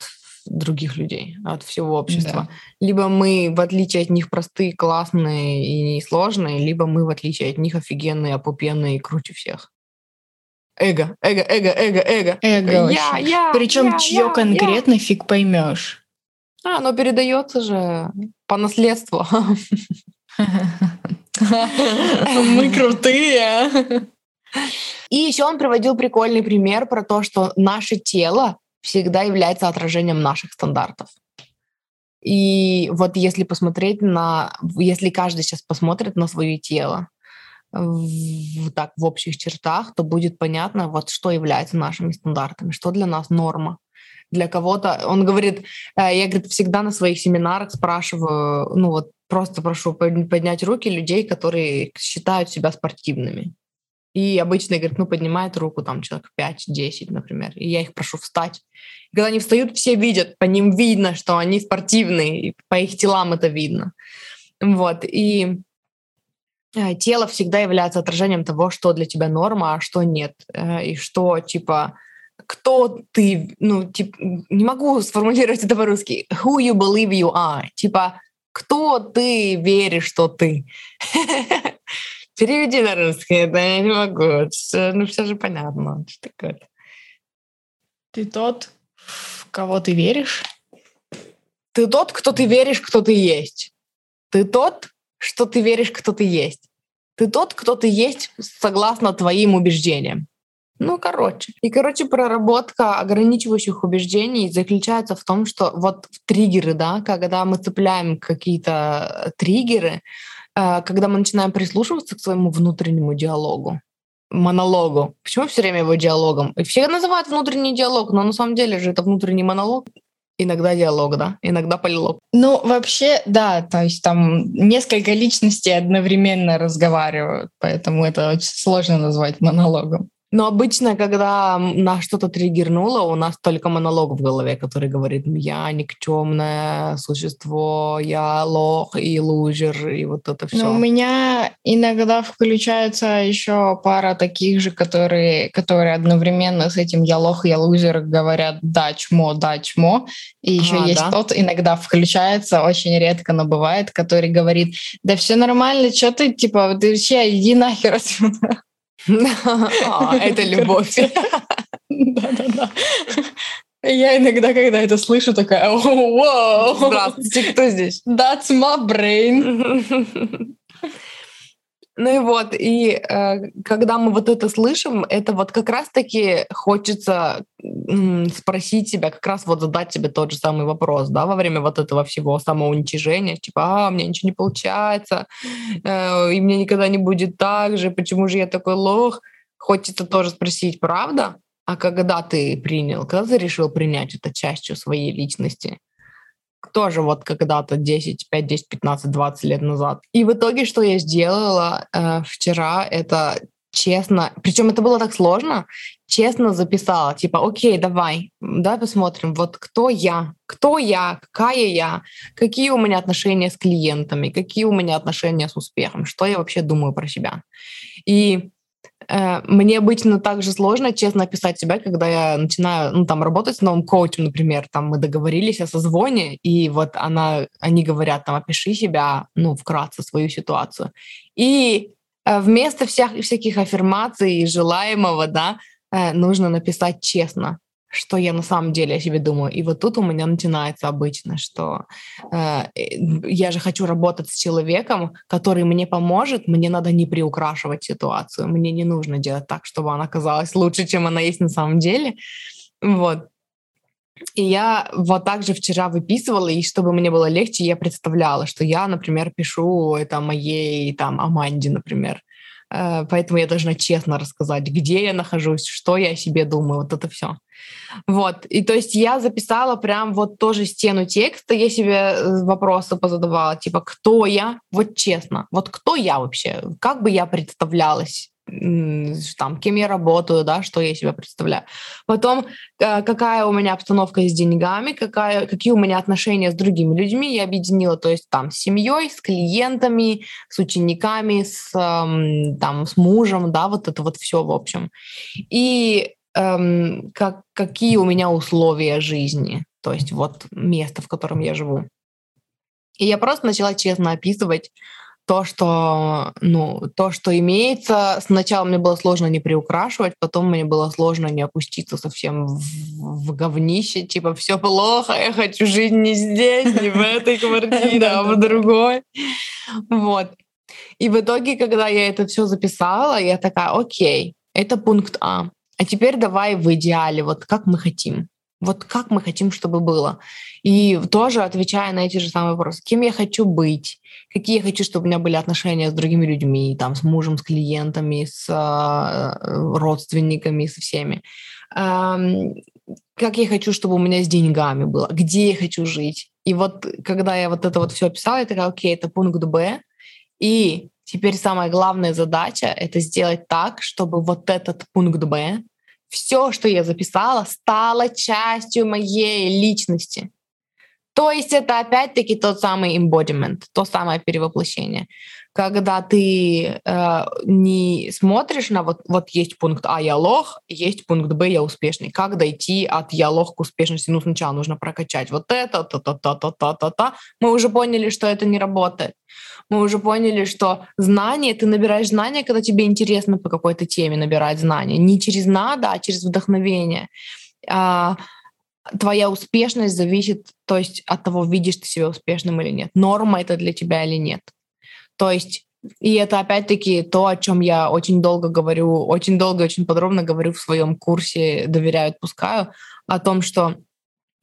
других людей, от всего общества. Либо мы, в отличие от них, простые, классные и сложные, либо мы, в отличие от них, офигенные, опупенные и круче всех. Эго, эго, эго, эго, эго. Эго я, я, Причем я, чье я, конкретно фиг поймешь. я. А, оно передается же по наследству. Мы крутые. И еще он приводил прикольный пример про то, что наше тело всегда является отражением наших стандартов. И вот если посмотреть на, если каждый сейчас посмотрит на свое тело, в, так в общих чертах, то будет понятно, вот что является нашими стандартами, что для нас норма. Для кого-то, он говорит, э, я говорит, всегда на своих семинарах спрашиваю, ну вот просто прошу под- поднять руки людей, которые считают себя спортивными. И обычно, говорит, ну, поднимает руку там человек 5-10, например, и я их прошу встать. И когда они встают, все видят, по ним видно, что они спортивные, и по их телам это видно. Вот, и э, тело всегда является отражением того, что для тебя норма, а что нет. Э, И что, типа, кто ты, ну, типа, не могу сформулировать это по-русски. Who you believe you are. Типа, кто ты веришь, что ты. Переведи на русский, это я не могу. Ну, все же понятно. Что такое Ты тот, в кого ты веришь? Ты тот, кто ты веришь, кто ты есть. Ты тот, что ты веришь, кто ты есть. Ты тот, кто ты есть согласно твоим убеждениям. Ну, короче. И, короче, проработка ограничивающих убеждений заключается в том, что вот триггеры, да, когда мы цепляем какие-то э, триггеры, когда мы начинаем прислушиваться к своему внутреннему диалогу, монологу. Почему все время его диалогом? И Все называют внутренний диалог, но на самом деле же это внутренний монолог. Иногда диалог, да, иногда полилог. Ну, вообще, да, то есть там несколько личностей одновременно разговаривают, поэтому это очень сложно назвать монологом. Но обычно, когда нас что-то триггернуло, у нас только монолог в голове, который говорит, я никчемное существо, я лох и лузер, и вот это все. Но у меня иногда включается еще пара таких же, которые, которые одновременно с этим «я лох, я лузер» говорят «да, чмо, да, чмо». И еще А, есть да? тот, иногда включается, очень редко, но бывает, который говорит «да все нормально, что ты, типа, ты вообще иди нахер отсюда». А, Это любовь. Да-да-да. Я иногда, когда это слышу, такая «Воу, Здравствуйте, кто здесь? that's my brain». Ну и вот, и э, когда мы вот это слышим, это вот как раз-таки хочется м, спросить себя, как раз вот задать себе тот же самый вопрос, да, во время вот этого всего самоуничижения, типа, а, меня ничего не получается, э, и мне никогда не будет так же, почему же я такой лох? Хочется тоже спросить, правда? А когда ты принял, когда ты решил принять это частью своей личности? Тоже вот когда-то 10, 5, 10, 15, 20 лет назад. И в итоге, что я сделала э, вчера, это честно, причем это было так сложно, честно записала, типа, окей, давай, давай посмотрим, вот кто я, кто я, какая я, какие у меня отношения с клиентами, какие у меня отношения с успехом, что я вообще думаю про себя. И мне обычно также сложно честно описать себя, когда я начинаю, ну, там, работать с новым коучем, например, там, мы договорились о созвоне, и вот она, они говорят, там, опиши себя, ну, вкратце, свою ситуацию. И э, вместо всех, всяких аффирмаций и желаемого, да, э, нужно написать честно. Что я на самом деле о себе думаю. И вот тут у меня начинается обычно, что э, я же хочу работать с человеком, который мне поможет, мне надо не приукрашивать ситуацию, мне не нужно делать так, чтобы она казалась лучше, чем она есть на самом деле. Вот. И я вот так же вчера выписывала, и чтобы мне было легче, я представляла, что я, например, пишу это моей там Аманде, например. Э, поэтому я должна честно рассказать, где я нахожусь, что я о себе думаю, вот это все. Вот, и то есть я записала прям вот тоже стену текста, я себе э, вопросы позадавала, типа, кто я, вот честно, вот кто я вообще, как бы я представлялась там, кем я работаю, да, что я себя представляю. Потом, э, какая у меня обстановка с деньгами, какая, какие у меня отношения с другими людьми, я объединила, то есть там с семьей, с клиентами, с учениками, с, там, с мужем, да, вот это вот все в общем. И эм, как, какие у меня условия жизни, то есть вот место, в котором я живу. И я просто начала честно описывать, то, что, ну, то, что имеется, сначала мне было сложно не приукрашивать, потом мне было сложно не опуститься совсем в, в говнище, типа все плохо, я хочу жить не здесь, не в этой квартире, а в другой. Вот. И в итоге, когда я это все записала, я такая, окей, это пункт А. А теперь давай в идеале, вот как мы хотим. Вот как мы хотим, чтобы было. И тоже отвечая на эти же самые вопросы. Кем я хочу быть? Какие я хочу, чтобы у меня были отношения с другими людьми, там, с мужем, с клиентами, с э, родственниками, со всеми. Эм, как я хочу, чтобы у меня с деньгами было? Где я хочу жить? И вот когда я вот это вот все описала, я такая, окей, это пункт Б. И теперь самая главная задача — это сделать так, чтобы вот этот пункт Б все, что я записала, стало частью моей личности. То есть это опять-таки тот самый embodiment, то самое перевоплощение. Когда ты э, не смотришь на вот, вот есть пункт А, я лох, есть пункт Б, я успешный. Как дойти от я лох к успешности? Ну, сначала нужно прокачать вот это, та-та-та-та-та-та-та. Мы уже поняли, что это не работает мы уже поняли, что знания, ты набираешь знания, когда тебе интересно по какой-то теме набирать знания. Не через надо, а через вдохновение. А, твоя успешность зависит, то есть от того, видишь ты себя успешным или нет. Норма это для тебя или нет. То есть и это опять-таки то, о чем я очень долго говорю, очень долго, очень подробно говорю в своем курсе «Доверяю, отпускаю», о том, что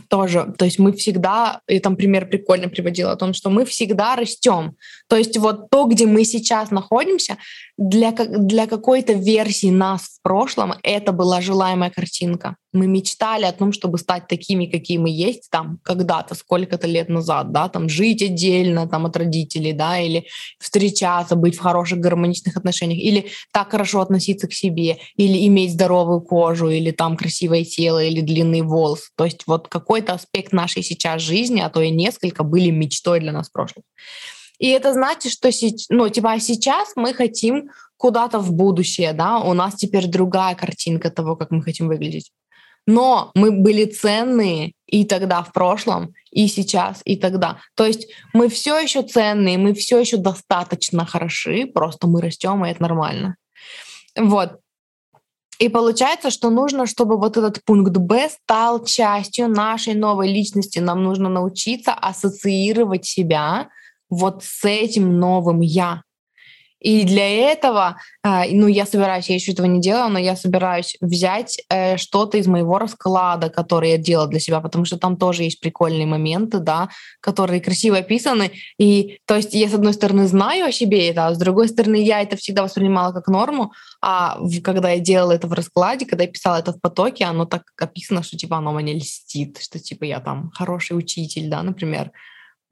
тоже, то есть мы всегда, и там пример прикольно приводила о том, что мы всегда растем. То есть вот то, где мы сейчас находимся, для, для какой-то версии нас в прошлом это была желаемая картинка. Мы мечтали о том, чтобы стать такими, какие мы есть там когда-то, сколько-то лет назад, да, там жить отдельно там от родителей, да, или встречаться, быть в хороших гармоничных отношениях, или так хорошо относиться к себе, или иметь здоровую кожу, или там красивое тело, или длинный волос. То есть вот какой-то аспект нашей сейчас жизни, а то и несколько, были мечтой для нас в прошлом. И это значит, что ну, типа, а сейчас мы хотим куда-то в будущее, да, у нас теперь другая картинка того, как мы хотим выглядеть. Но мы были ценные и тогда в прошлом, и сейчас, и тогда. То есть мы все еще ценные, мы все еще достаточно хороши, просто мы растем, и это нормально. Вот. И получается, что нужно, чтобы вот этот пункт Б стал частью нашей новой личности. Нам нужно научиться ассоциировать себя вот с этим новым я. И для этого, а, ну, я собираюсь, я еще этого не делала, но я собираюсь взять э, что-то из моего расклада, который я делала для себя, потому что там тоже есть прикольные моменты, да, которые красиво описаны. И, то есть, я, с одной стороны, знаю о себе это, а с другой стороны, я это всегда воспринимала как норму, а когда я делала это в раскладе, когда я писала это в потоке, оно так описано, что, типа, оно мне льстит, что, типа, я там хороший учитель, да, например,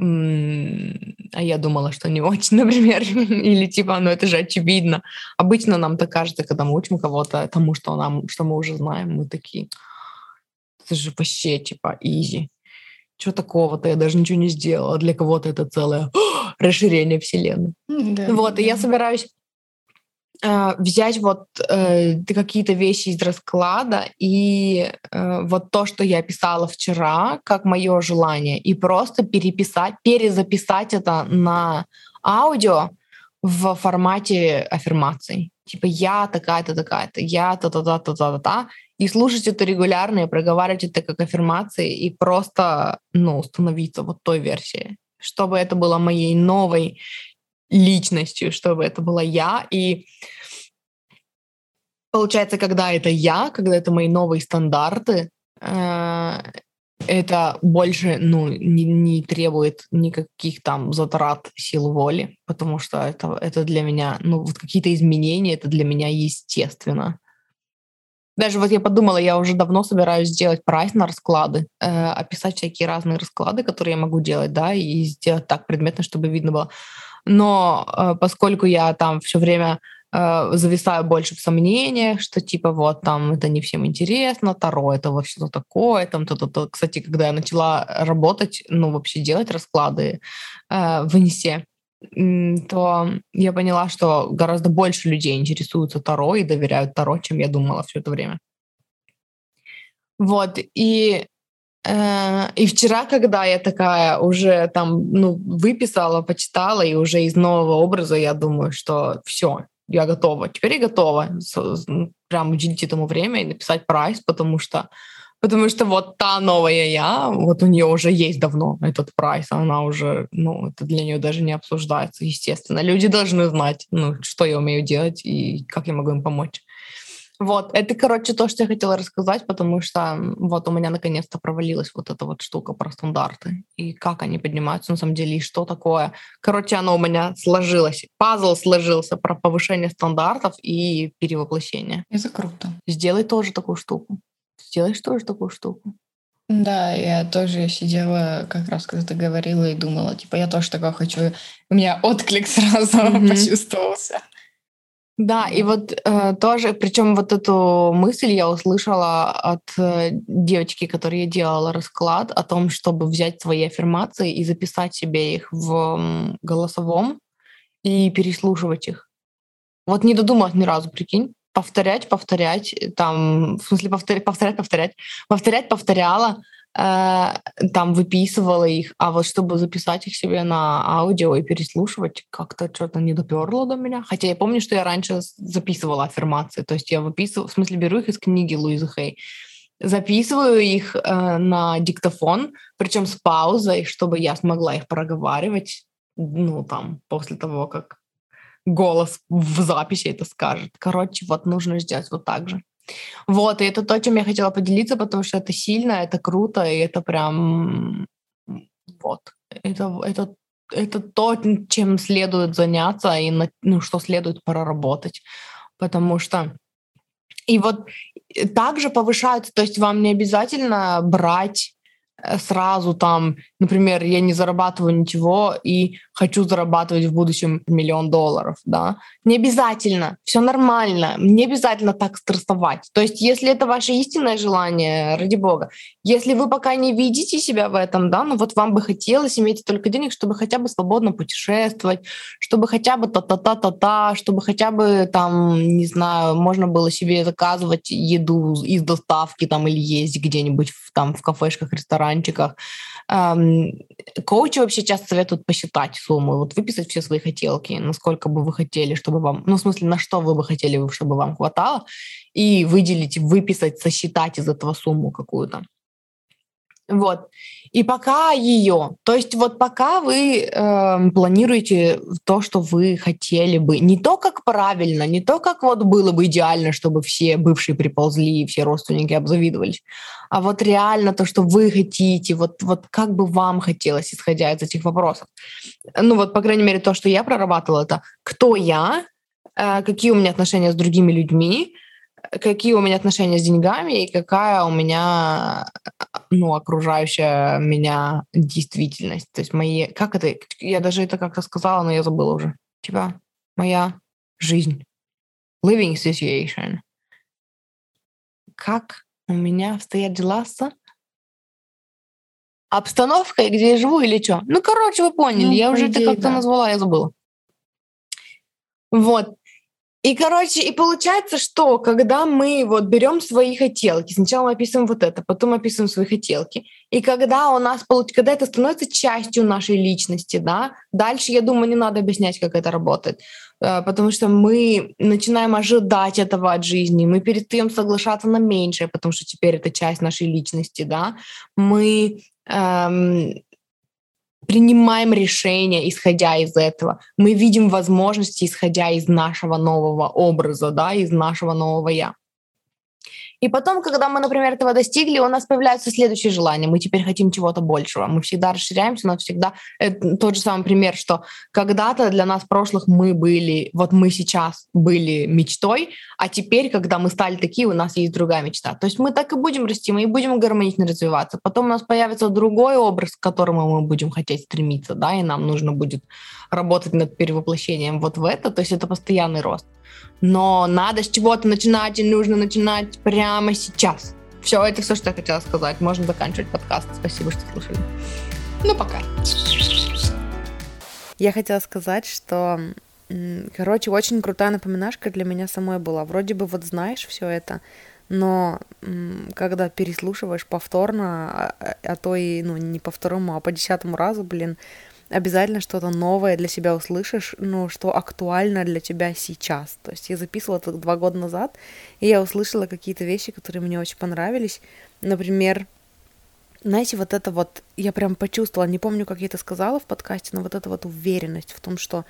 а я думала, что не очень, например, или типа, ну это же очевидно. Обычно нам так кажется, когда мы учим кого-то тому, что, нам, что мы уже знаем, мы такие, это же вообще типа изи. Что такого-то? Я даже ничего не сделала. Для кого-то это целое расширение Вселенной. Да, вот, да. и я собираюсь э, взять вот э, какие-то вещи из расклада и э, вот то, что я писала вчера, как мое желание, и просто переписать, перезаписать это на аудио в формате аффирмаций. Типа я такая-то, такая-то, я та-та-та-та-та-та, и слушать это регулярно, и проговаривать это как аффирмации, и просто, ну, становиться вот той версией, чтобы это было моей новой личностью, чтобы это была я. И получается, когда это я, когда это мои новые стандарты, э, это больше ну, не, не требует никаких там затрат сил воли, потому что это, это для меня, ну, вот какие-то изменения, это для меня естественно. Даже вот я подумала, я уже давно собираюсь сделать прайс на расклады, э, описать всякие разные расклады, которые я могу делать, да, и сделать так предметно, чтобы видно было. Но э, поскольку я там все время э, зависаю больше в сомнениях, что типа вот там это не всем интересно, Таро это вообще что такое, там то, то, то. Кстати, когда я начала работать, ну вообще делать расклады э, в Инсе, то я поняла, что гораздо больше людей интересуются Таро и доверяют Таро, чем я думала все это время. Вот, и и вчера, когда я такая уже там, ну, выписала, почитала, и уже из нового образа я думаю, что все, я готова. Теперь я готова прям уделить этому время и написать прайс, потому что Потому что вот та новая я, вот у нее уже есть давно этот прайс, она уже, ну, это для нее даже не обсуждается, естественно. Люди должны знать, ну, что я умею делать и как я могу им помочь. Вот, это, короче, то, что я хотела рассказать, потому что вот у меня наконец-то провалилась вот эта вот штука про стандарты и как они поднимаются на самом деле, и что такое. Короче, оно у меня сложилось, пазл сложился про повышение стандартов и перевоплощение. Это круто. Сделай тоже такую штуку. Сделаешь тоже такую штуку. Да, я тоже сидела, как раз когда ты говорила, и думала, типа, я тоже такое хочу. У меня отклик сразу mm-hmm. почувствовался. Да, и вот э, тоже, причем вот эту мысль я услышала от э, девочки, которая делала расклад о том, чтобы взять свои аффирмации и записать себе их в м, голосовом и переслушивать их. Вот не додумалась ни разу, прикинь. Повторять, повторять, там, в смысле повторять, повторять, повторять, повторять, повторяла, Э, там выписывала их, а вот чтобы записать их себе на аудио и переслушивать, как-то что-то не доперло до меня. Хотя я помню, что я раньше записывала аффирмации, то есть я выписываю, в смысле беру их из книги Луизы Хей, записываю их э, на диктофон, причем с паузой, чтобы я смогла их проговаривать, ну там после того, как голос в записи это скажет. Короче, вот нужно сделать вот так же. Вот, и это то, чем я хотела поделиться, потому что это сильно, это круто, и это прям вот. Это, это, это то, чем следует заняться и ну, что следует проработать. Потому что и вот также повышается, то есть вам не обязательно брать Э, сразу там, например, я не зарабатываю ничего и хочу зарабатывать в будущем миллион долларов, да. Не обязательно, все нормально, не обязательно так стрессовать. То есть, если это ваше истинное желание, ради бога, если вы пока не видите себя в этом, да, ну вот вам бы хотелось иметь только денег, чтобы хотя бы свободно путешествовать, чтобы хотя бы та-та-та-та-та, чтобы хотя бы там, не знаю, можно было себе заказывать еду из доставки там или есть где-нибудь там в кафешках, ресторанах, ресторанчиках. Коучи вообще часто советуют посчитать сумму, вот выписать все свои хотелки, насколько бы вы хотели, чтобы вам, ну, в смысле, на что вы бы хотели, чтобы вам хватало, и выделить, выписать, сосчитать из этого сумму какую-то. Вот. И пока ее, то есть вот пока вы э, планируете то, что вы хотели бы, не то, как правильно, не то, как вот было бы идеально, чтобы все бывшие приползли и все родственники обзавидовались, а вот реально то, что вы хотите, вот, вот как бы вам хотелось, исходя из этих вопросов. Ну вот, по крайней мере, то, что я прорабатывала, это кто я, э, какие у меня отношения с другими людьми, какие у меня отношения с деньгами и какая у меня, ну, окружающая меня действительность. То есть мои... Как это? Я даже это как-то сказала, но я забыла уже. Типа, моя жизнь. Living situation. Как у меня стоят дела с обстановкой, где я живу или что? Ну, короче, вы поняли. Ну, я уже это как-то да. назвала, я забыла. Вот. И, короче, и получается, что когда мы вот берем свои хотелки, сначала мы описываем вот это, потом описываем свои хотелки, и когда у нас когда это становится частью нашей личности, да, дальше, я думаю, не надо объяснять, как это работает, э, потому что мы начинаем ожидать этого от жизни, мы перестаем соглашаться на меньшее, потому что теперь это часть нашей личности, да, мы эм, принимаем решения, исходя из этого. Мы видим возможности, исходя из нашего нового образа, да, из нашего нового я. И потом, когда мы, например, этого достигли, у нас появляются следующие желания. Мы теперь хотим чего-то большего. Мы всегда расширяемся, но всегда это тот же самый пример, что когда-то для нас прошлых мы были, вот мы сейчас были мечтой, а теперь, когда мы стали такие, у нас есть другая мечта. То есть мы так и будем расти, мы и будем гармонично развиваться. Потом у нас появится другой образ, к которому мы будем хотеть стремиться, да, и нам нужно будет работать над перевоплощением вот в это. То есть это постоянный рост но надо с чего-то начинать, и нужно начинать прямо сейчас. Все, это все, что я хотела сказать. Можно заканчивать подкаст. Спасибо, что слушали. Ну, пока. Я хотела сказать, что, короче, очень крутая напоминашка для меня самой была. Вроде бы вот знаешь все это, но когда переслушиваешь повторно, а, а, а то и, ну, не по второму, а по десятому разу, блин, обязательно что-то новое для себя услышишь, ну, что актуально для тебя сейчас. То есть я записывала это два года назад, и я услышала какие-то вещи, которые мне очень понравились. Например, знаете, вот это вот, я прям почувствовала, не помню, как я это сказала в подкасте, но вот эта вот уверенность в том, что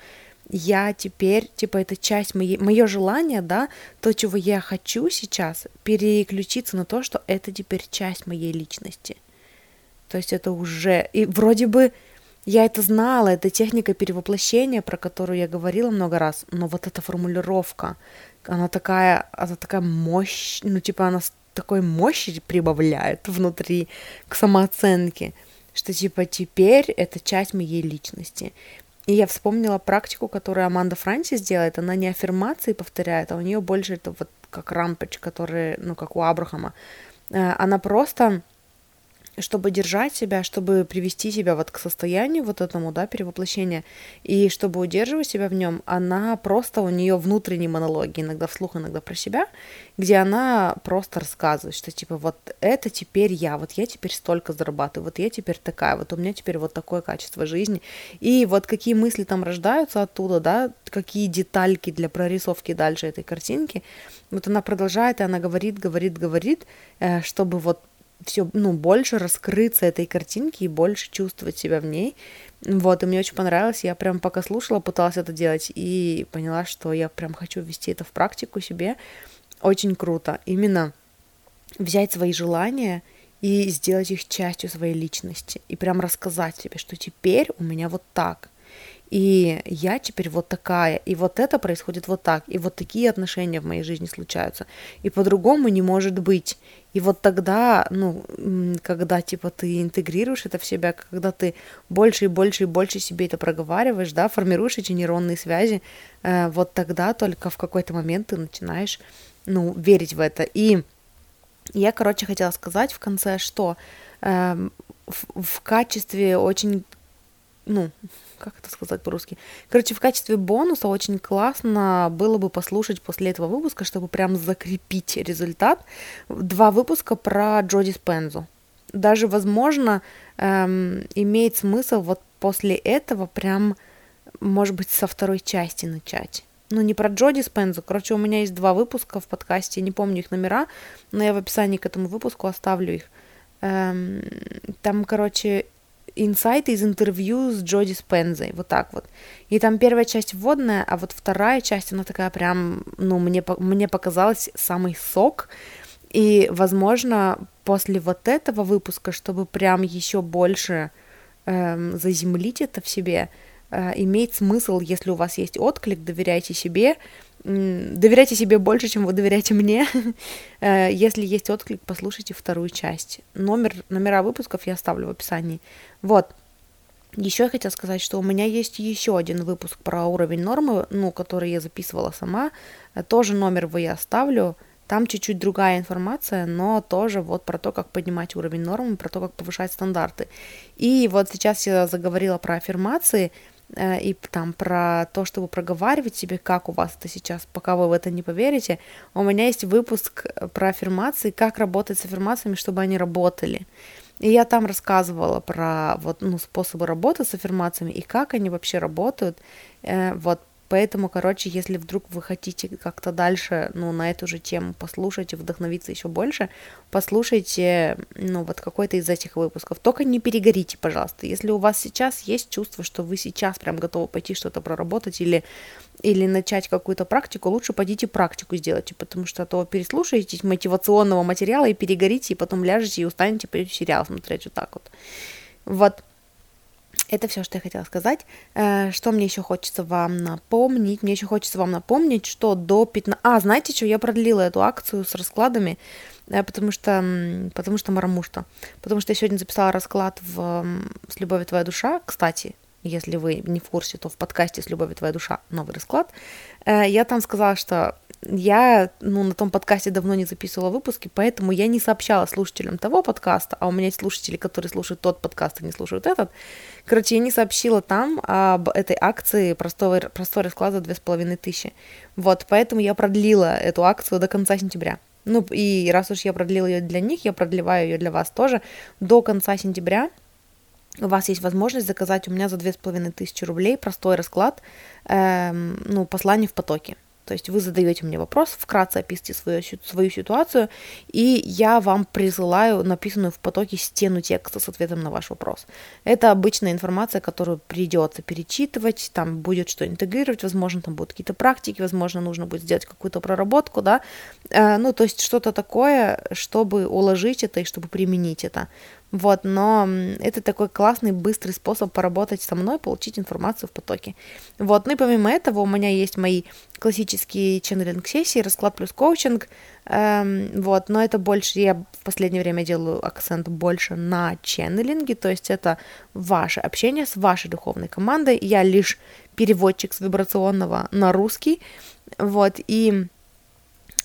я теперь, типа, это часть моей, мое желание, да, то, чего я хочу сейчас, переключиться на то, что это теперь часть моей личности. То есть это уже, и вроде бы я это знала, это техника перевоплощения, про которую я говорила много раз, но вот эта формулировка, она такая, она такая мощь, ну типа она такой мощи прибавляет внутри к самооценке, что типа теперь это часть моей личности. И я вспомнила практику, которую Аманда Франсис делает. Она не аффирмации повторяет, а у нее больше это вот как рампоч, который, ну, как у Абрахама. Э, она просто чтобы держать себя, чтобы привести себя вот к состоянию вот этому, да, перевоплощения, и чтобы удерживать себя в нем, она просто, у нее внутренние монологи, иногда вслух, иногда про себя, где она просто рассказывает, что типа вот это теперь я, вот я теперь столько зарабатываю, вот я теперь такая, вот у меня теперь вот такое качество жизни, и вот какие мысли там рождаются оттуда, да, какие детальки для прорисовки дальше этой картинки, вот она продолжает, и она говорит, говорит, говорит, э, чтобы вот все, ну, больше раскрыться этой картинке и больше чувствовать себя в ней. Вот, и мне очень понравилось, я прям пока слушала, пыталась это делать, и поняла, что я прям хочу ввести это в практику себе. Очень круто. Именно взять свои желания и сделать их частью своей личности. И прям рассказать себе, что теперь у меня вот так и я теперь вот такая, и вот это происходит вот так, и вот такие отношения в моей жизни случаются, и по-другому не может быть. И вот тогда, ну, когда, типа, ты интегрируешь это в себя, когда ты больше и больше и больше себе это проговариваешь, да, формируешь эти нейронные связи, э, вот тогда только в какой-то момент ты начинаешь, ну, верить в это. И я, короче, хотела сказать в конце, что э, в, в качестве очень, ну, как это сказать по-русски? Короче, в качестве бонуса очень классно было бы послушать после этого выпуска, чтобы прям закрепить результат, два выпуска про Джоди Спензу. Даже, возможно, эм, имеет смысл вот после этого прям, может быть, со второй части начать. Ну, не про Джоди Спензу. Короче, у меня есть два выпуска в подкасте, не помню их номера, но я в описании к этому выпуску оставлю их. Эм, там, короче, инсайты из интервью с Джоди Спензой, вот так вот. И там первая часть вводная, а вот вторая часть, она такая прям, ну, мне, мне показалась самый сок. И, возможно, после вот этого выпуска, чтобы прям еще больше эм, заземлить это в себе, э, имеет смысл, если у вас есть отклик, доверяйте себе, доверяйте себе больше, чем вы доверяете мне. Э, если есть отклик, послушайте вторую часть. Номер, номера выпусков я оставлю в описании. Вот. Еще я хотела сказать, что у меня есть еще один выпуск про уровень нормы, ну, который я записывала сама. Э, тоже номер вы я оставлю. Там чуть-чуть другая информация, но тоже вот про то, как поднимать уровень нормы, про то, как повышать стандарты. И вот сейчас я заговорила про аффирмации – и там про то, чтобы проговаривать себе, как у вас это сейчас, пока вы в это не поверите, у меня есть выпуск про аффирмации, как работать с аффирмациями, чтобы они работали. И я там рассказывала про вот, ну, способы работы с аффирмациями и как они вообще работают. Э, вот Поэтому, короче, если вдруг вы хотите как-то дальше, ну, на эту же тему послушать и вдохновиться еще больше, послушайте, ну, вот какой-то из этих выпусков. Только не перегорите, пожалуйста. Если у вас сейчас есть чувство, что вы сейчас прям готовы пойти что-то проработать или, или начать какую-то практику, лучше пойдите практику сделайте, потому что а то переслушаетесь мотивационного материала и перегорите, и потом ляжете и устанете, пойдете сериал смотреть вот так вот. Вот. Это все, что я хотела сказать. Э, что мне еще хочется вам напомнить? Мне еще хочется вам напомнить, что до 15... А, знаете что, я продлила эту акцию с раскладами, э, потому что, потому что марамушта. Потому что я сегодня записала расклад в «С любовью твоя душа». Кстати, если вы не в курсе, то в подкасте «С любовью твоя душа» новый расклад. Э, я там сказала, что я ну, на том подкасте давно не записывала выпуски, поэтому я не сообщала слушателям того подкаста, а у меня есть слушатели, которые слушают тот подкаст и не слушают этот. Короче, я не сообщила там об этой акции простой, простой расклад за две с половиной тысячи. Вот, поэтому я продлила эту акцию до конца сентября. Ну, и раз уж я продлила ее для них, я продлеваю ее для вас тоже до конца сентября. У вас есть возможность заказать у меня за две с половиной тысячи рублей простой расклад, эм, ну, послание в потоке. То есть вы задаете мне вопрос, вкратце описываете свою, свою ситуацию, и я вам присылаю написанную в потоке стену текста с ответом на ваш вопрос. Это обычная информация, которую придется перечитывать, там будет что интегрировать, возможно, там будут какие-то практики, возможно, нужно будет сделать какую-то проработку, да, э, ну, то есть что-то такое, чтобы уложить это и чтобы применить это. Вот, но это такой классный, быстрый способ поработать со мной, получить информацию в потоке. Вот, ну и помимо этого у меня есть мои классические ченнелинг-сессии, расклад плюс коучинг, эм, вот, но это больше, я в последнее время делаю акцент больше на ченнелинге, то есть это ваше общение с вашей духовной командой, я лишь переводчик с вибрационного на русский, вот, и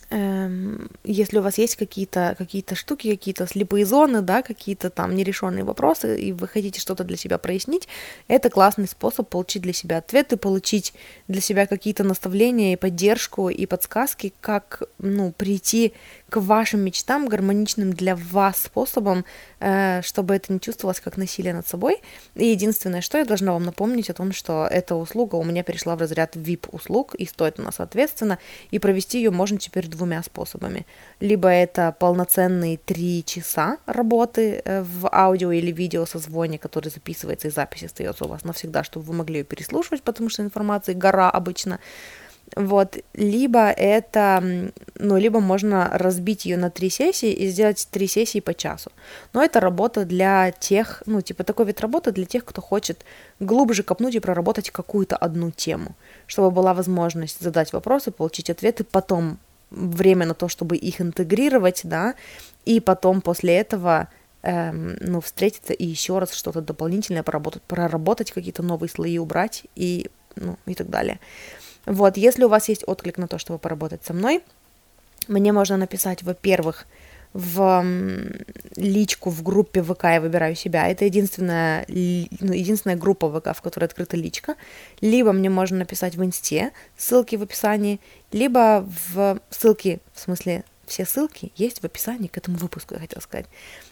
если у вас есть какие-то какие штуки, какие-то слепые зоны, да, какие-то там нерешенные вопросы, и вы хотите что-то для себя прояснить, это классный способ получить для себя ответы, получить для себя какие-то наставления и поддержку и подсказки, как ну, прийти к вашим мечтам гармоничным для вас способом, э, чтобы это не чувствовалось как насилие над собой. И единственное, что я должна вам напомнить о том, что эта услуга у меня перешла в разряд VIP-услуг, и стоит она соответственно, и провести ее можно теперь двумя способами. Либо это полноценные три часа работы э, в аудио или видео созвоне, который записывается и запись остается у вас навсегда, чтобы вы могли ее переслушивать, потому что информации гора обычно. Вот, либо это, ну, либо можно разбить ее на три сессии и сделать три сессии по часу. Но это работа для тех, ну, типа такой вид работы для тех, кто хочет глубже копнуть и проработать какую-то одну тему, чтобы была возможность задать вопросы, получить ответы, потом время на то, чтобы их интегрировать, да, и потом после этого эм, ну, встретиться и еще раз что-то дополнительное проработать, проработать какие-то новые слои убрать и, ну, и так далее. Вот, если у вас есть отклик на то, чтобы поработать со мной, мне можно написать, во-первых, в личку в группе ВК «Я выбираю себя». Это единственная, ну, единственная группа ВК, в которой открыта личка. Либо мне можно написать в Инсте, ссылки в описании, либо в ссылки, в смысле, все ссылки есть в описании к этому выпуску, я хотела сказать.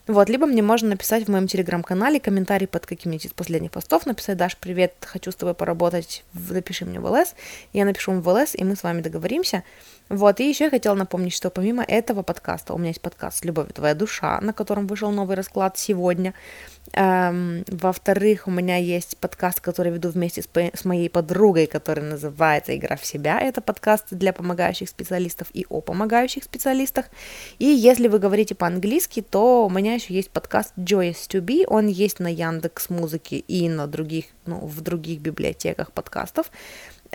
Вот, либо мне можно написать в моем телеграм-канале комментарий под каким-нибудь из последних постов, написать, Даш, привет, хочу с тобой поработать, напиши мне в ЛС, я напишу в ЛС, и мы с вами договоримся. Вот, и еще я хотела напомнить, что помимо этого подкаста, у меня есть подкаст «Любовь твоя душа», на котором вышел новый расклад сегодня. Эм, во-вторых, у меня есть подкаст, который веду вместе с, с моей подругой, который называется «Игра в себя». Это подкаст для помогающих специалистов и о помогающих специалистах. И если вы говорите по-английски, то у меня еще есть подкаст «Joyous to be». Он есть на Яндекс Музыке и на других, ну, в других библиотеках подкастов.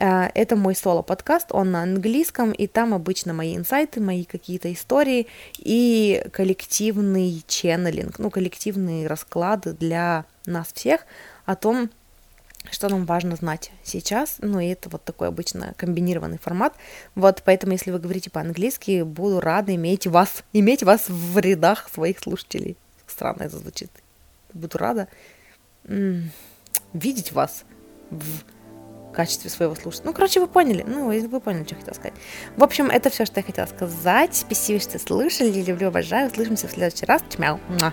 Э, это мой соло-подкаст, он на английском, и там обычно мои инсайты, мои какие-то истории и коллективный ченнелинг, ну, коллективные расклады для нас всех о том, что нам важно знать сейчас, ну, и это вот такой обычно комбинированный формат, вот, поэтому, если вы говорите по-английски, буду рада иметь вас, иметь вас в рядах своих слушателей. Странно это звучит. Буду рада видеть вас в качестве своего слушателя. Ну, короче, вы поняли. Ну, вы поняли, что я хотела сказать. В общем, это все, что я хотела сказать. Спасибо, что слушали. Люблю, обожаю. Услышимся в следующий раз. Чмяу. Муа.